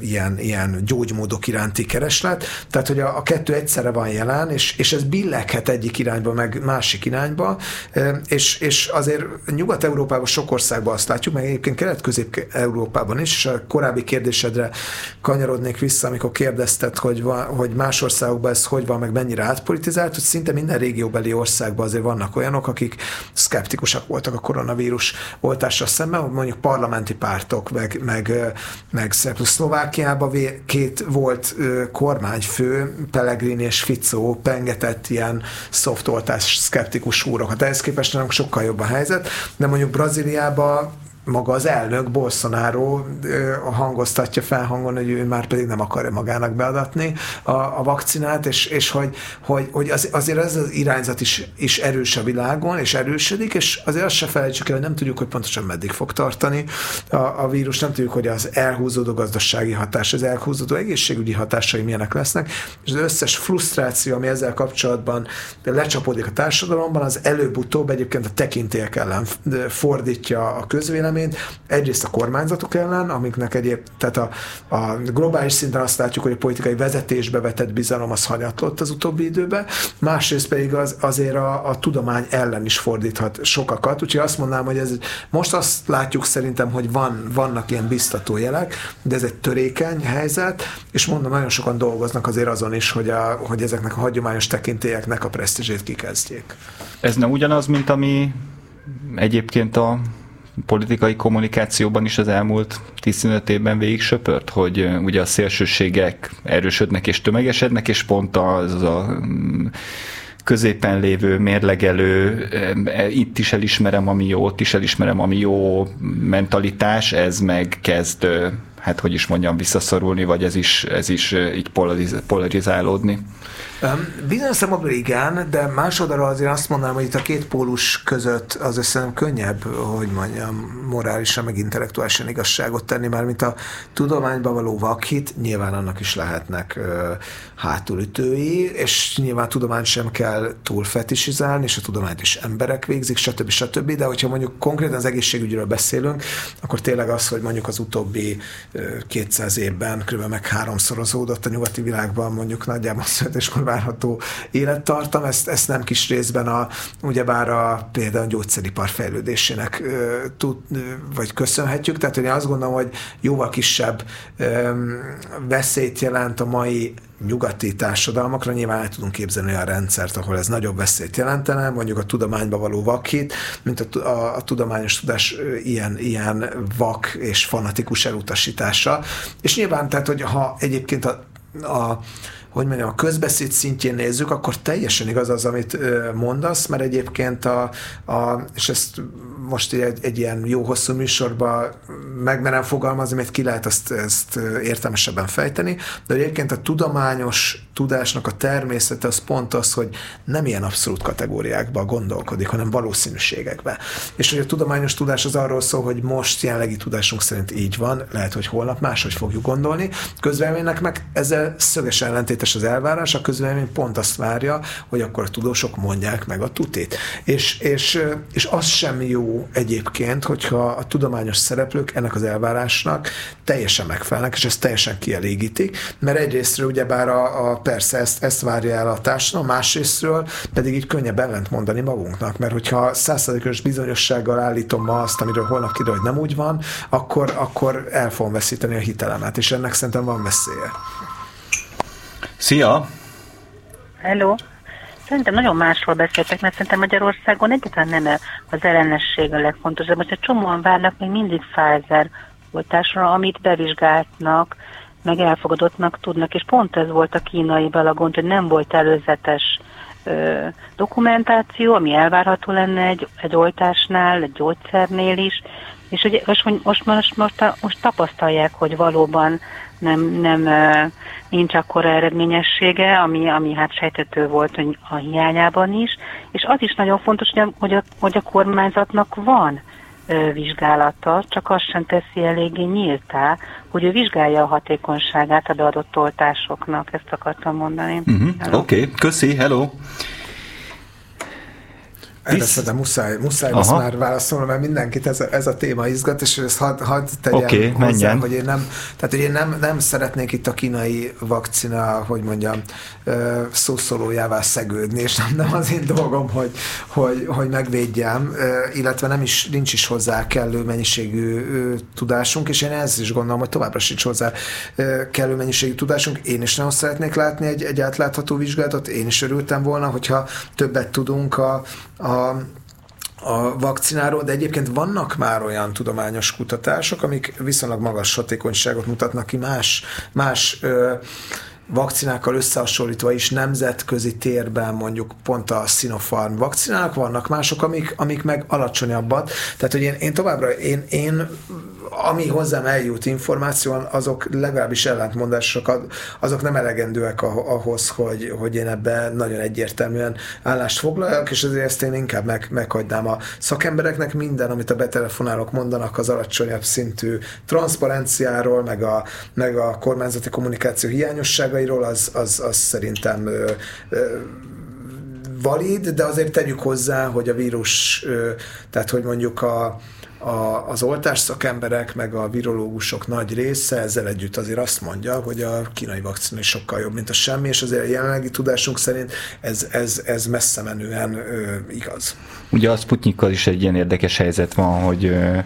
ilyen, ilyen gyógymódok iránti keres kereslet, tehát hogy a, a kettő egyszerre van jelen, és, és ez billeghet egyik irányba, meg másik irányba, és, és azért Nyugat-Európában sok országban azt látjuk, meg egyébként Kelet-Közép-Európában is, és a korábbi kérdésedre kanyarodnék vissza, amikor kérdezted, hogy, van, hogy más országokban ez hogy van, meg mennyire átpolitizált, hogy szinte minden régióbeli országban azért vannak olyanok, akik szkeptikusak voltak a koronavírus oltásra szemben, mondjuk parlamenti pártok, meg, meg, meg Szlovákiában két volt kormányfő, Pellegrini és Ficó pengetett ilyen szoftoltás szkeptikus úrokat. Ehhez képest nem sokkal jobb a helyzet, de mondjuk Brazíliában maga az elnök Bolsonaro hangoztatja felhangon, hogy ő már pedig nem akarja magának beadatni a, a vakcinát, és, és hogy, hogy, hogy az, azért ez az irányzat is, is erős a világon, és erősödik, és azért azt se felejtsük el, hogy nem tudjuk, hogy pontosan meddig fog tartani a, a vírus, nem tudjuk, hogy az elhúzódó gazdasági hatás, az elhúzódó egészségügyi hatásai milyenek lesznek, és az összes frusztráció, ami ezzel kapcsolatban lecsapódik a társadalomban, az előbb-utóbb egyébként a tekintélyek ellen fordítja a közvélemény, közvéleményt, egyrészt a kormányzatok ellen, amiknek egyéb, tehát a, a globális szinten azt látjuk, hogy a politikai vezetésbe vetett bizalom az hanyatlott az utóbbi időben, másrészt pedig az, azért a, a tudomány ellen is fordíthat sokakat, úgyhogy azt mondanám, hogy ez most azt látjuk szerintem, hogy van, vannak ilyen biztató jelek, de ez egy törékeny helyzet, és mondom, nagyon sokan dolgoznak azért azon is, hogy, a, hogy ezeknek a hagyományos tekintélyeknek a presztízsét kikezdjék. Ez nem ugyanaz, mint ami egyébként a politikai kommunikációban is az elmúlt 15 évben végig söpört, hogy ugye a szélsőségek erősödnek és tömegesednek, és pont az a mm, középen lévő, mérlegelő, itt is elismerem, ami jó, ott is elismerem, ami jó mentalitás, ez meg kezd, hát hogy is mondjam, visszaszorulni, vagy ez is, ez is így polariz, polarizálódni. Bizonyos szempontból igen, de másodra azért azt mondanám, hogy itt a két pólus között az összem könnyebb, hogy mondjam, morálisan, meg intellektuálisan igazságot tenni, már mint a tudományba való vakhit, nyilván annak is lehetnek ö, hátulütői, és nyilván a tudomány sem kell túl fetisizálni, és a tudományt is emberek végzik, stb. stb. De hogyha mondjuk konkrétan az egészségügyről beszélünk, akkor tényleg az, hogy mondjuk az utóbbi 200 évben kb. meg háromszorozódott a nyugati világban mondjuk nagyjából születéskor várható élettartam, ezt, ezt nem kis részben a, ugyebár a például a gyógyszeripar fejlődésének tud, vagy köszönhetjük, tehát én azt gondolom, hogy jóval kisebb veszélyt jelent a mai nyugati társadalmakra nyilván el tudunk képzelni olyan rendszert, ahol ez nagyobb veszélyt jelentene, mondjuk a tudományba való vakhit, mint a, a, a tudományos tudás ilyen, ilyen vak és fanatikus elutasítása. És nyilván, tehát, hogy ha egyébként a, a hogy mondjam, a közbeszéd szintjén nézzük, akkor teljesen igaz az, amit mondasz, mert egyébként a, a és ezt most egy, egy ilyen jó hosszú műsorban megmerem fogalmazni, mert ki lehet ezt, ezt értelmesebben fejteni, de egyébként a tudományos tudásnak a természete az pont az, hogy nem ilyen abszolút kategóriákba gondolkodik, hanem valószínűségekbe. És hogy a tudományos tudás az arról szól, hogy most jelenlegi tudásunk szerint így van, lehet, hogy holnap máshogy fogjuk gondolni. Közvéleménynek meg ezzel szögesen ellentétes az elvárás, a közvélemény pont azt várja, hogy akkor a tudósok mondják meg a tutit. És, és, és az sem jó egyébként, hogyha a tudományos szereplők ennek az elvárásnak teljesen megfelelnek, és ezt teljesen kielégítik, mert egyrésztről ugyebár a, a persze ezt, ezt várja el a társadalom, másrésztről pedig így könnyebb ellent mondani magunknak, mert hogyha százszerzékos bizonyossággal állítom ma azt, amiről holnap kiderül, hogy nem úgy van, akkor, akkor el fogom veszíteni a hitelemet, és ennek szerintem van veszélye. Szia! Hello! Szerintem nagyon másról beszéltek, mert szerintem Magyarországon egyáltalán nem az ellenesség a legfontosabb. Most egy csomóan várnak még mindig Pfizer oltásra, amit bevizsgáltnak, meg elfogadottnak tudnak, és pont ez volt a kínai belagont, hogy nem volt előzetes ö, dokumentáció, ami elvárható lenne egy, egy oltásnál, egy gyógyszernél is, és ugye most, most, most, most, most tapasztalják, hogy valóban nem, nem nincs akkora eredményessége, ami, ami hát sejtető volt a hiányában is, és az is nagyon fontos, hogy a, hogy a, hogy a kormányzatnak van vizsgálata, csak azt sem teszi eléggé nyíltá, hogy ő vizsgálja a hatékonyságát a beadott oltásoknak, ezt akartam mondani. Uh-huh. Oké, okay. köszi, hello! Erre szerintem muszáj, muszáj most már válaszolnom, mert mindenkit ez a, ez a téma izgat, és ezt hadd had tegyem okay, hozzá, menjen. hogy én nem, tehát hogy én nem, nem szeretnék itt a kínai vakcina, hogy mondjam, szószólójává szegődni, és nem, nem az én dolgom, hogy, hogy, hogy megvédjem, illetve nem is, nincs is hozzá kellő mennyiségű tudásunk, és én ezt is gondolom, hogy továbbra sincs hozzá kellő mennyiségű tudásunk. Én is nagyon szeretnék látni egy, egy átlátható vizsgálatot, én is örültem volna, hogyha többet tudunk a, a a vakcináról, de egyébként vannak már olyan tudományos kutatások, amik viszonylag magas hatékonyságot mutatnak ki más, más ö, vakcinákkal összehasonlítva is nemzetközi térben mondjuk pont a Sinopharm vakcinák vannak mások, amik, amik meg alacsonyabbat. Tehát, hogy én, én továbbra, én, én ami hozzám eljut információ, azok legalábbis ellentmondásokat, azok nem elegendőek ahhoz, hogy, hogy én ebben nagyon egyértelműen állást foglaljak, és ezért ezt én inkább meg, meghagynám a szakembereknek. Minden, amit a betelefonálók mondanak az alacsonyabb szintű transzparenciáról, meg a, meg a kormányzati kommunikáció hiányosságairól, az, az, az szerintem ö, ö, valid, de azért tegyük hozzá, hogy a vírus, tehát hogy mondjuk a, a, az oltás szakemberek, meg a virológusok nagy része ezzel együtt azért azt mondja, hogy a kínai vakcina is sokkal jobb, mint a semmi, és azért a jelenlegi tudásunk szerint ez, ez, ez messze menően ö, igaz. Ugye a Sputnikkal is egy ilyen érdekes helyzet van, hogy ö,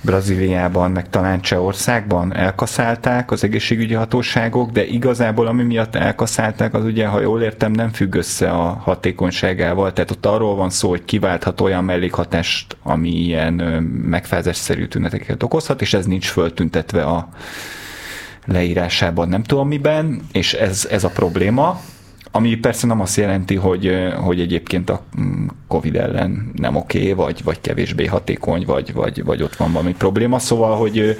Brazíliában, meg talán Csehországban elkaszálták az egészségügyi hatóságok, de igazából ami miatt elkaszálták, az ugye, ha jól értem, nem függ össze a hatékonyságával. Tehát ott arról van szó, hogy kiválthat olyan mellékhatást, ami ilyen megfázásszerű tüneteket okozhat, és ez nincs föltüntetve a leírásában, nem tudom miben, és ez, ez a probléma. Ami persze nem azt jelenti, hogy, hogy egyébként a mm, Covid ellen nem oké, okay, vagy, vagy kevésbé hatékony, vagy, vagy, vagy ott van valami probléma. Szóval, hogy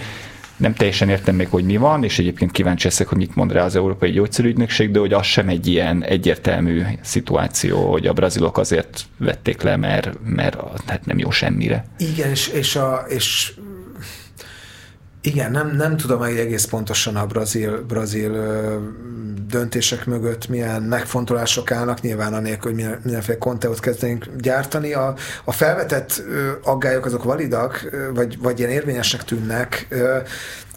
nem teljesen értem még, hogy mi van, és egyébként kíváncsi leszek, hogy mit mond rá az Európai Gyógyszerügynökség, de hogy az sem egy ilyen egyértelmű szituáció, hogy a brazilok azért vették le, mert, mert hát nem jó semmire. Igen, és, és, a, és igen, nem, nem tudom hogy egész pontosan a brazil, brazil döntések mögött milyen megfontolások állnak, nyilván anélkül, hogy mindenféle konteót kezdenénk gyártani. A, a felvetett aggályok azok validak, vagy, vagy ilyen érvényesnek tűnnek,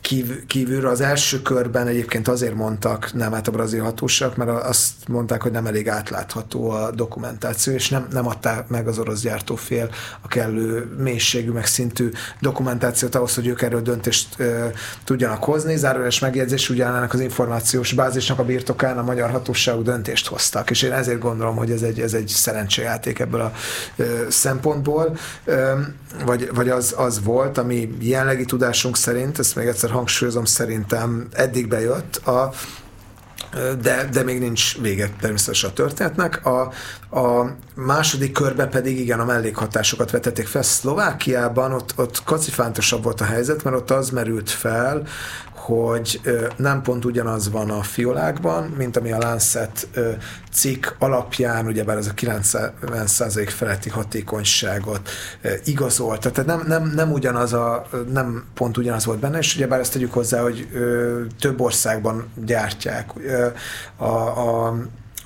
kív, kívülről az első körben egyébként azért mondtak nem át a brazil hatóságok, mert azt mondták, hogy nem elég átlátható a dokumentáció, és nem, nem adták meg az orosz gyártófél a kellő mélységű, meg szintű dokumentációt ahhoz, hogy ők erről döntést e, tudjanak hozni. Zárójeles megjegyzés, ugyanának az információs bázisnak a birtokán a magyar hatóságok döntést hoztak, és én ezért gondolom, hogy ez egy, ez egy szerencsejáték ebből a e, szempontból, e, vagy, vagy az, az volt, ami jelenlegi tudásunk szerint, ezt még egyszer hangsúlyozom, szerintem eddig bejött a de, de még nincs vége természetesen a történetnek. A, a második körben pedig igen, a mellékhatásokat vetették fel. Szlovákiában ott, ott kacifántosabb volt a helyzet, mert ott az merült fel, hogy nem pont ugyanaz van a fiolákban, mint ami a Lancet cikk alapján, ugyebár ez a 90% feletti hatékonyságot igazolta. Tehát nem, nem, nem ugyanaz a, nem pont ugyanaz volt benne, és ugyebár ezt tegyük hozzá, hogy több országban gyártják. A, a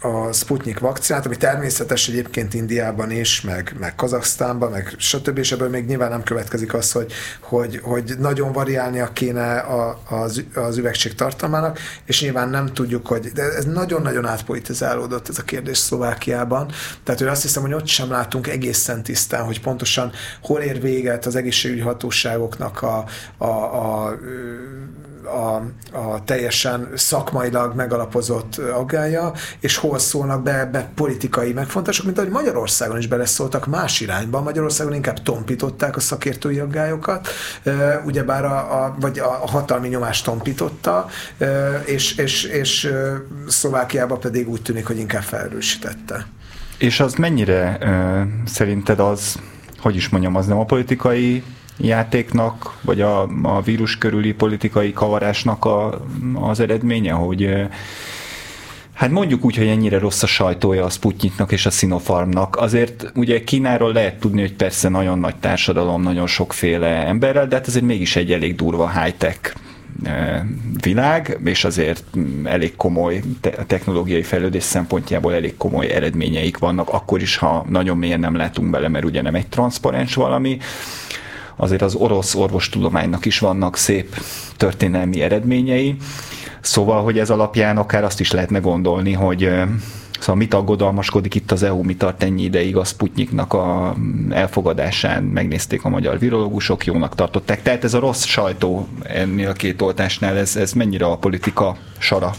a Sputnik vakcinát, ami természetes egyébként Indiában is, meg, meg Kazaksztánban, meg stb. És ebből még nyilván nem következik az, hogy, hogy, hogy nagyon variálnia kéne a, az, az üvegség tartalmának, és nyilván nem tudjuk, hogy de ez nagyon-nagyon átpolitizálódott ez a kérdés Szlovákiában. Tehát, hogy azt hiszem, hogy ott sem látunk egészen tisztán, hogy pontosan hol ér véget az egészségügyi hatóságoknak a, a, a, a a, teljesen szakmailag megalapozott aggája, és hol szólnak be, be politikai megfontások, mint ahogy Magyarországon is beleszóltak más irányba. Magyarországon inkább tompították a szakértői aggályokat, ugyebár a, a, vagy a hatalmi nyomást tompította, és, és, és Szlovákiában pedig úgy tűnik, hogy inkább felerősítette. És az mennyire szerinted az, hogy is mondjam, az nem a politikai játéknak, vagy a, a vírus körüli politikai kavarásnak a, az eredménye, hogy Hát mondjuk úgy, hogy ennyire rossz a sajtója a Sputniknak és a Sinopharmnak. Azért ugye Kínáról lehet tudni, hogy persze nagyon nagy társadalom, nagyon sokféle emberrel, de hát azért mégis egy elég durva high-tech világ, és azért mm, elég komoly technológiai fejlődés szempontjából elég komoly eredményeik vannak, akkor is, ha nagyon mélyen nem látunk bele, mert ugye nem egy transzparens valami azért az orosz orvostudománynak is vannak szép történelmi eredményei, szóval, hogy ez alapján akár azt is lehetne gondolni, hogy Szóval mit aggodalmaskodik itt az EU, mi tart ennyi ideig a Sputniknak a elfogadásán, megnézték a magyar virológusok, jónak tartották. Tehát ez a rossz sajtó ennél a két oltásnál, ez, ez mennyire a politika sara?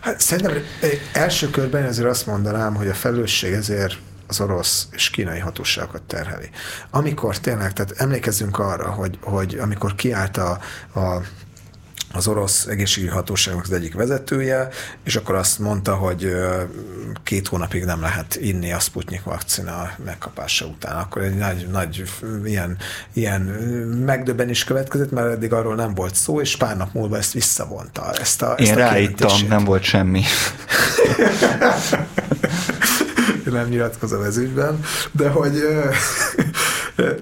Hát szerintem első körben azért azt mondanám, hogy a felelősség ezért az orosz és kínai hatóságokat terheli. Amikor tényleg, tehát emlékezzünk arra, hogy, hogy amikor kiállt a, a az orosz egészségügyi hatóságnak az egyik vezetője, és akkor azt mondta, hogy két hónapig nem lehet inni a Sputnik vakcina megkapása után. Akkor egy nagy, nagy ilyen, ilyen megdöbben is következett, mert eddig arról nem volt szó, és pár nap múlva ezt visszavonta. Ezt a, ezt Én a ráittam, nem volt semmi. nem nyilatkozom ez ügyben, de hogy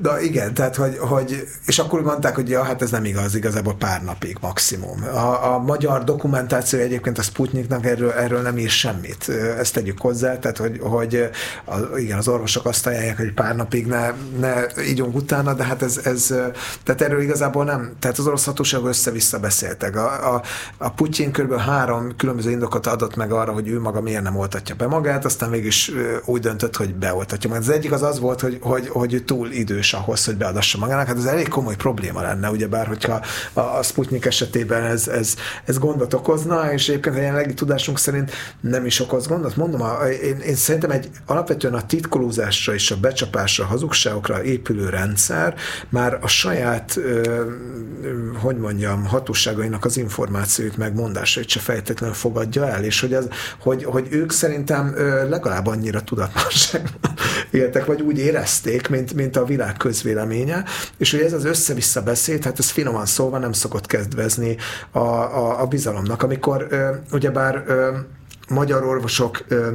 Na igen, tehát hogy, hogy, és akkor mondták, hogy ja, hát ez nem igaz, igazából pár napig maximum. A, a magyar dokumentáció egyébként a Sputniknak erről, erről nem ír semmit. Ezt tegyük hozzá, tehát hogy, hogy a, igen, az orvosok azt ajánlják, hogy pár napig ne, ne ígyunk utána, de hát ez, ez tehát erről igazából nem, tehát az orosz hatóságok össze-vissza beszéltek. A, a, a Putyin kb. három különböző indokot adott meg arra, hogy ő maga miért nem oltatja be magát, aztán mégis úgy döntött, hogy beoltatja magát. Az egyik az az volt, hogy, hogy, hogy túl idős ahhoz, hogy beadassa magának. Hát ez elég komoly probléma lenne, ugyebár, hogyha a, Sputnik esetében ez, ez, ez gondot okozna, és egyébként a jelenlegi tudásunk szerint nem is okoz gondot. Mondom, a, én, én szerintem egy alapvetően a titkolózásra és a becsapásra, a hazugságokra épülő rendszer már a saját, ö, hogy mondjam, hatóságainak az információit, megmondásait se fejtetlenül fogadja el, és hogy, az, hogy, hogy ők szerintem legalább annyira tudatlanság éltek, vagy úgy érezték, mint, mint a világ közvéleménye, és hogy ez az össze-vissza beszéd, hát ez finoman szólva nem szokott kedvezni a, a, a bizalomnak. Amikor ö, ugyebár ö, magyar orvosok ö,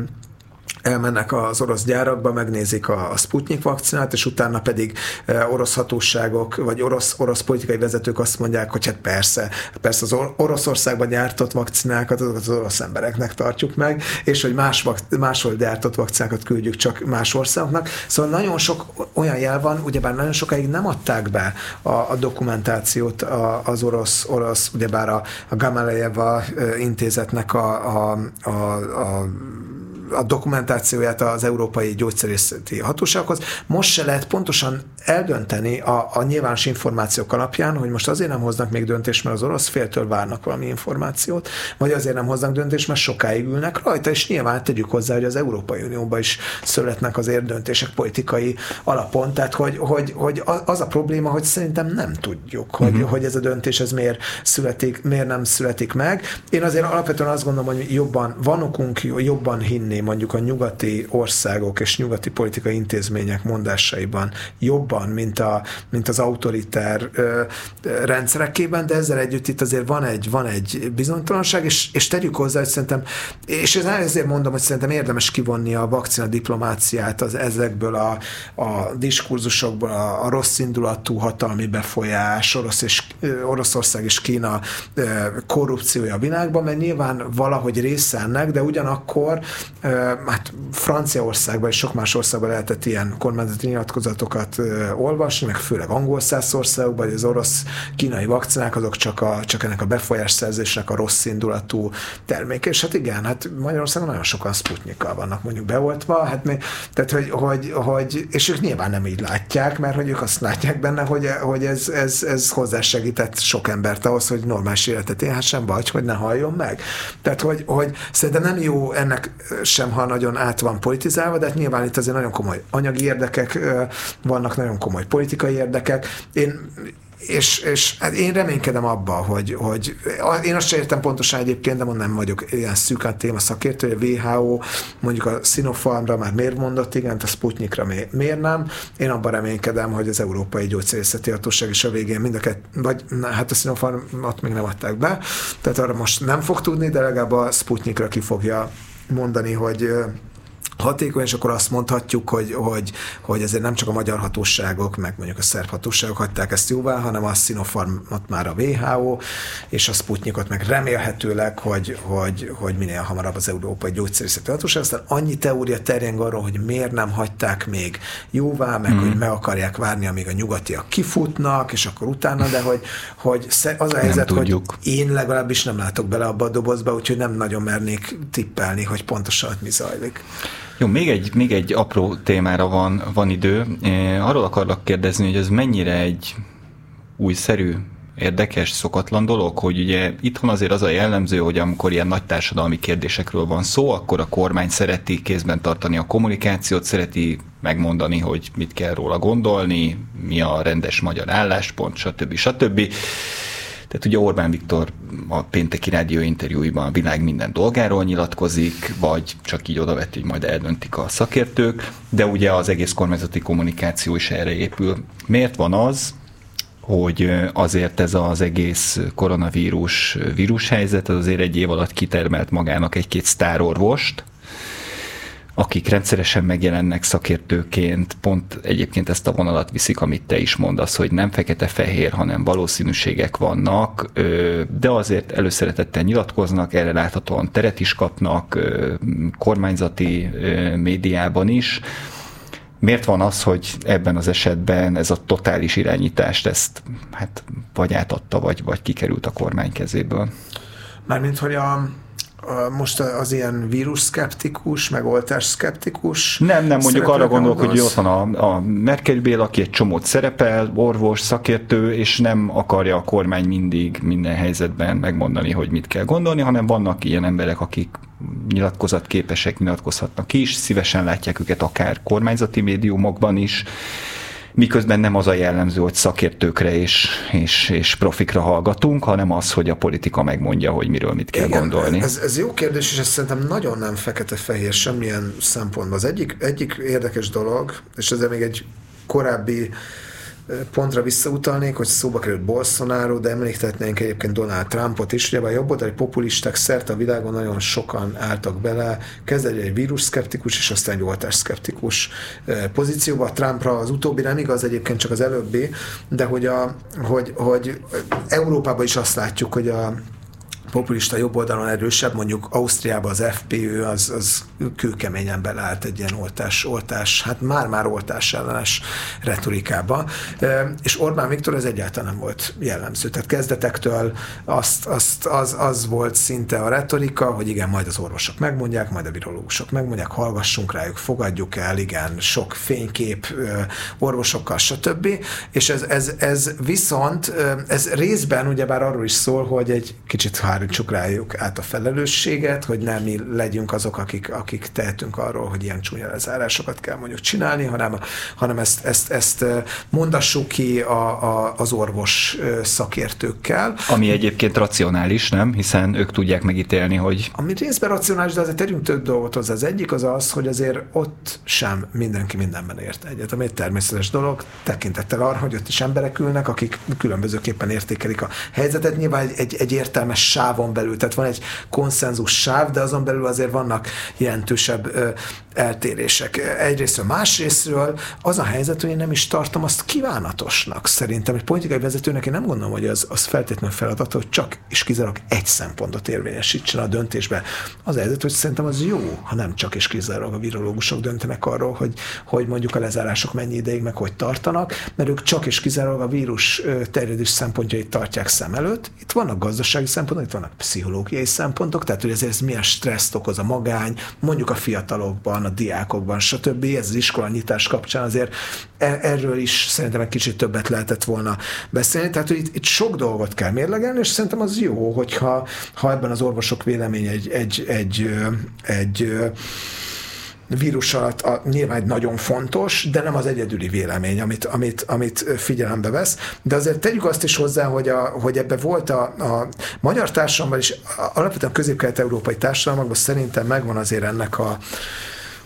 elmennek az orosz gyárakba, megnézik a, a Sputnik vakcinát, és utána pedig e, orosz hatóságok, vagy orosz, orosz politikai vezetők azt mondják, hogy hát persze, persze az or- Oroszországban gyártott vakcinákat, azokat az orosz embereknek tartjuk meg, és hogy más máshol gyártott vakcinákat küldjük csak más országoknak. Szóval nagyon sok olyan jel van, ugyebár nagyon sokáig nem adták be a, a dokumentációt az orosz, orosz ugyebár a, a Gamalejeva e, intézetnek a, a, a, a a dokumentációját az Európai Gyógyszerészeti Hatósághoz. Most se lehet pontosan eldönteni a, a nyilvános információk alapján, hogy most azért nem hoznak még döntést, mert az orosz féltől várnak valami információt, vagy azért nem hoznak döntést, mert sokáig ülnek rajta, és nyilván tegyük hozzá, hogy az Európai Unióban is születnek az döntések politikai alapon, tehát hogy, hogy, hogy az a probléma, hogy szerintem nem tudjuk, hogy, uh-huh. hogy ez a döntés ez miért születik, miért nem születik meg. Én azért alapvetően azt gondolom, hogy jobban van okunk jobban hinni mondjuk a nyugati országok és nyugati politikai intézmények mondásaiban jobban, mint, a, mint az autoritár ö, rendszerekében, de ezzel együtt itt azért van egy, van egy bizonytalanság, és, és tegyük hozzá, hogy szerintem, és ezért mondom, hogy szerintem érdemes kivonni a vakcina diplomáciát az ezekből a, a diskurzusokból, a, a rossz indulatú hatalmi befolyás, Orosz és, Oroszország és Kína korrupciója a világban, mert nyilván valahogy része ennek, de ugyanakkor hát Franciaországban és sok más országban lehetett ilyen kormányzati nyilatkozatokat olvasni, meg főleg angol száz országokban, hogy az orosz kínai vakcinák azok csak, a, csak ennek a befolyásszerzésnek a rossz indulatú terméke. És hát igen, hát Magyarországon nagyon sokan Sputnikkal vannak mondjuk beoltva, hát mi, tehát hogy, hogy, hogy, és ők nyilván nem így látják, mert hogy ők azt látják benne, hogy, hogy ez, ez, ez hozzásegített sok embert ahhoz, hogy normális életet élhessen, vagy hogy ne halljon meg. Tehát, hogy, hogy szerintem nem jó ennek sem, ha nagyon át van politizálva, de hát nyilván itt azért nagyon komoly anyagi érdekek vannak, nagyon komoly politikai érdekek. Én és, és hát én reménykedem abba, hogy, hogy én azt sem értem pontosan egyébként, de mondom, nem vagyok ilyen szűkán téma szakértő, hogy a WHO mondjuk a Sinopharmra már miért mondott igen, a Sputnikra miért nem. Én abban reménykedem, hogy az Európai Gyógyszerészeti Hatóság is a végén mind a kett, vagy hát a Sinopharmat még nem adták be, tehát arra most nem fog tudni, de legalább a Sputnikra ki fogja mondani, hogy hatékony, és akkor azt mondhatjuk, hogy, hogy, hogy ezért nem csak a magyar hatóságok, meg mondjuk a szerb hatóságok hagyták ezt jóvá, hanem a Sinopharmot már a WHO, és a Sputnikot meg remélhetőleg, hogy, hogy, hogy minél hamarabb az Európai Gyógyszerészeti Hatóság. Aztán annyi teória terjeng arról, hogy miért nem hagyták még jóvá, meg mm. hogy meg akarják várni, amíg a nyugatiak kifutnak, és akkor utána, de hogy, hogy az a helyzet, hogy én legalábbis nem látok bele abba a dobozba, úgyhogy nem nagyon mernék tippelni, hogy pontosan mi zajlik. Jó, még egy, még egy apró témára van, van idő. Arról akarlak kérdezni, hogy ez mennyire egy újszerű érdekes, szokatlan dolog, hogy ugye itthon azért az a jellemző, hogy amikor ilyen nagy társadalmi kérdésekről van szó, akkor a kormány szereti kézben tartani a kommunikációt, szereti megmondani, hogy mit kell róla gondolni, mi a rendes magyar álláspont, stb. stb. Tehát ugye Orbán Viktor a pénteki rádió interjúiban a világ minden dolgáról nyilatkozik, vagy csak így odavett, hogy majd eldöntik a szakértők, de ugye az egész kormányzati kommunikáció is erre épül. Miért van az, hogy azért ez az egész koronavírus vírushelyzet az azért egy év alatt kitermelt magának egy-két sztárorvost, akik rendszeresen megjelennek szakértőként, pont egyébként ezt a vonalat viszik, amit te is mondasz, hogy nem fekete-fehér, hanem valószínűségek vannak, de azért előszeretettel nyilatkoznak, erre láthatóan teret is kapnak, kormányzati médiában is, Miért van az, hogy ebben az esetben ez a totális irányítást ezt hát vagy átadta, vagy, vagy kikerült a kormány kezéből? Mármint, hogy a, most az ilyen vírus szkeptikus, meg oltás szkeptikus. Nem, nem, mondjuk arra gondolok, hogy ott van a, a Merkel Bél, aki egy csomót szerepel, orvos, szakértő, és nem akarja a kormány mindig minden helyzetben megmondani, hogy mit kell gondolni, hanem vannak ilyen emberek, akik nyilatkozatképesek, nyilatkozhatnak is, szívesen látják őket akár kormányzati médiumokban is, miközben nem az a jellemző, hogy szakértőkre és, és, és profikra hallgatunk, hanem az, hogy a politika megmondja, hogy miről mit kell Igen, gondolni. Ez, ez jó kérdés, és ez szerintem nagyon nem fekete-fehér semmilyen szempontból. Az egyik, egyik érdekes dolog, és ezzel még egy korábbi pontra visszautalnék, hogy szóba került Bolsonaro, de emléktetnénk egyébként Donald Trumpot is. Ugye a jobboldali populisták szerte a világon nagyon sokan álltak bele, kezdett egy vírus szkeptikus, és aztán egy oltás szkeptikus pozícióba. Trumpra az utóbbi nem igaz, egyébként csak az előbbi, de hogy, a, hogy, hogy Európában is azt látjuk, hogy a populista jobb oldalon erősebb, mondjuk Ausztriában az FPÖ az, az kőkeményen belállt egy ilyen oltás, oltás, hát már-már oltás ellenes retorikába, és Orbán Viktor ez egyáltalán nem volt jellemző. Tehát kezdetektől azt, azt, az, az volt szinte a retorika, hogy igen, majd az orvosok megmondják, majd a virológusok megmondják, hallgassunk rájuk, fogadjuk el, igen, sok fénykép orvosokkal, stb. És ez, ez, ez viszont, ez részben ugyebár arról is szól, hogy egy kicsit hár hárítsuk rájuk át a felelősséget, hogy nem mi legyünk azok, akik, akik tehetünk arról, hogy ilyen csúnya lezárásokat kell mondjuk csinálni, hanem, hanem ezt, ezt, ezt mondassuk ki a, a, az orvos szakértőkkel. Ami egyébként racionális, nem? Hiszen ők tudják megítélni, hogy... Ami részben racionális, de azért tegyünk több dolgot hozzá. Az egyik az az, hogy azért ott sem mindenki mindenben ért egyet, ami egy természetes dolog, tekintettel arra, hogy ott is emberek ülnek, akik különbözőképpen értékelik a helyzetet. Nyilván egy, egy, egy értelmes sáv sávon belül, tehát van egy konszenzus sáv, de azon belül azért vannak jelentősebb ö, eltérések. Egyrésztről, másrésztről az a helyzet, hogy én nem is tartom azt kívánatosnak. Szerintem egy politikai vezetőnek én nem gondolom, hogy az, az feltétlenül feladat, hogy csak és kizárólag egy szempontot érvényesítsen a döntésbe. Az a helyzet, hogy szerintem az jó, ha nem csak és kizárólag a virológusok döntenek arról, hogy, hogy mondjuk a lezárások mennyi ideig meg hogy tartanak, mert ők csak és kizárólag a vírus terjedés szempontjait tartják szem előtt. Itt vannak gazdasági szempontok, itt vannak pszichológiai szempontok, tehát hogy ezért ez milyen stresszt okoz a magány, mondjuk a fiatalokban, a diákokban, stb. Ez az iskola nyitás kapcsán azért e- erről is szerintem egy kicsit többet lehetett volna beszélni. Tehát, hogy itt, itt sok dolgot kell mérlegelni, és szerintem az jó, hogyha ha ebben az orvosok vélemény egy, egy, egy, egy, egy vírus alatt a, nyilván egy nagyon fontos, de nem az egyedüli vélemény, amit, amit, amit figyelembe vesz. De azért tegyük azt is hozzá, hogy, a, hogy ebbe volt a, a magyar társadalomban is, alapvetően közép-kelet-európai társadalmakban szerintem megvan azért ennek a,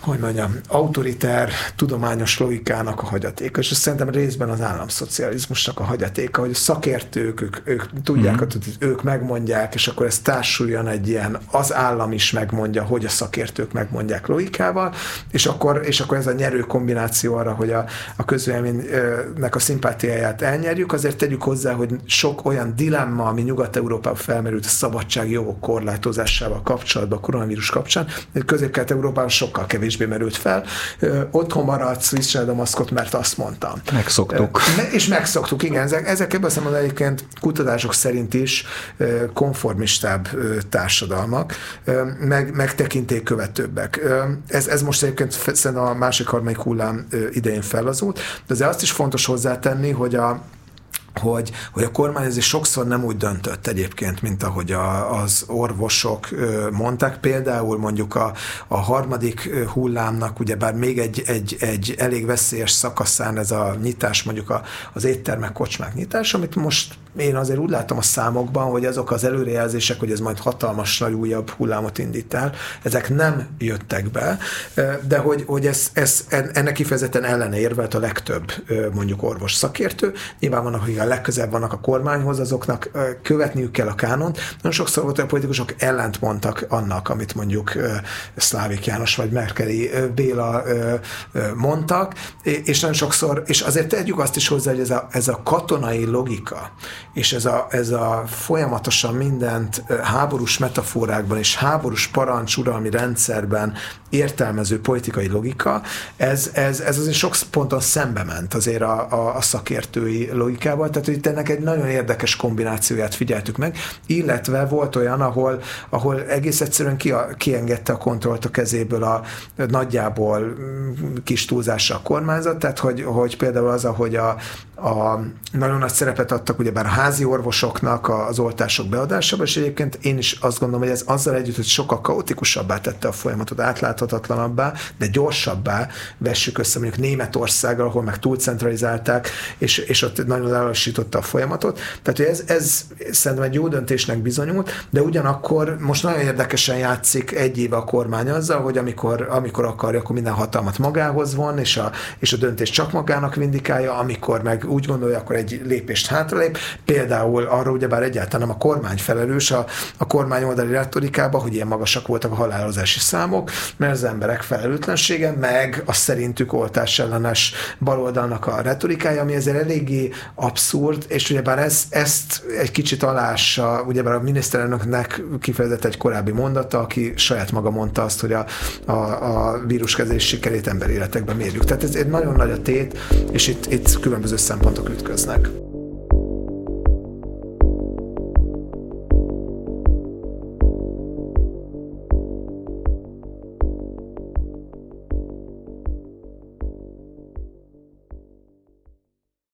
hogy mondjam, autoritár tudományos logikának a hagyatéka, és szerintem részben az államszocializmusnak a hagyatéka, hogy a szakértők, ők, ők tudják, mm-hmm. ők megmondják, és akkor ez társuljon egy ilyen, az állam is megmondja, hogy a szakértők megmondják logikával, és akkor, és akkor ez a nyerő kombináció arra, hogy a, a közvéleménynek a szimpátiáját elnyerjük, azért tegyük hozzá, hogy sok olyan dilemma, ami Nyugat-Európában felmerült a szabadsági jogok korlátozásával kapcsolatban, a koronavírus kapcsán, közép-kelet-európában sokkal kevés kevésbé merült fel. Otthon maradsz, viseled a maszkot, mert azt mondtam. Megszoktuk. És megszoktuk, igen. Ezek, ezek ebben a egyébként kutatások szerint is konformistább társadalmak, meg, meg tekintélykövetőbbek. Ez, ez most egyébként szerintem a másik harmadik hullám idején felazult, de azért azt is fontos hozzátenni, hogy a hogy, hogy a kormány ezért sokszor nem úgy döntött egyébként, mint ahogy a, az orvosok mondták. Például mondjuk a, a harmadik hullámnak, ugyebár még egy, egy, egy elég veszélyes szakaszán ez a nyitás, mondjuk a, az éttermek, kocsmák nyitás, amit most én azért úgy látom a számokban, hogy azok az előrejelzések, hogy ez majd hatalmas nagy újabb hullámot indít el, ezek nem jöttek be, de hogy, hogy ez, ez, ennek kifejezetten ellene érvelt a legtöbb mondjuk orvos szakértő. Nyilván vannak, akik a legközelebb vannak a kormányhoz, azoknak követniük kell a kánont. Nagyon sokszor volt, hogy a politikusok ellent mondtak annak, amit mondjuk Szlávik János vagy Merkeli Béla mondtak, és nagyon sokszor, és azért tegyük azt is hozzá, hogy ez a, ez a katonai logika, és ez a, ez a folyamatosan mindent háborús metaforákban és háborús parancsuralmi rendszerben értelmező politikai logika, ez, ez, ez azért sok ponton szembe ment azért a, a, a szakértői logikával, tehát itt ennek egy nagyon érdekes kombinációját figyeltük meg, illetve volt olyan, ahol, ahol egész egyszerűen ki, kiengedte a kontrollt a kezéből a nagyjából kis túlzásra a kormányzat, tehát hogy, hogy például az, ahogy a, a nagyon nagy szerepet adtak ugyebár a házi orvosoknak az oltások beadásába, és egyébként én is azt gondolom, hogy ez azzal együtt, hogy sokkal kaotikusabbá tette a folyamatot, átláthatatlanabbá, de gyorsabbá vessük össze mondjuk Németországgal, ahol meg túlcentralizálták, és, és ott nagyon lelassította a folyamatot. Tehát ez, ez szerintem egy jó döntésnek bizonyult, de ugyanakkor most nagyon érdekesen játszik egy éve a kormány azzal, hogy amikor, amikor akarja, akkor minden hatalmat magához von, és a, és a döntés csak magának vindikálja, amikor meg úgy gondolja, akkor egy lépést hátralép. Például arra ugyebár egyáltalán nem a kormány felelős a, a kormány oldali retorikában, hogy ilyen magasak voltak a halálozási számok, mert az emberek felelőtlensége, meg a szerintük oltás ellenes baloldalnak a retorikája, ami ezért eléggé abszurd, és ugyebár ez, ezt egy kicsit alássa, ugyebár a miniszterelnöknek kifejezett egy korábbi mondata, aki saját maga mondta azt, hogy a, a, a víruskezelés sikerét emberéletekben mérjük. Tehát ez egy nagyon nagy a tét, és itt, itt különböző szempontok ütköznek.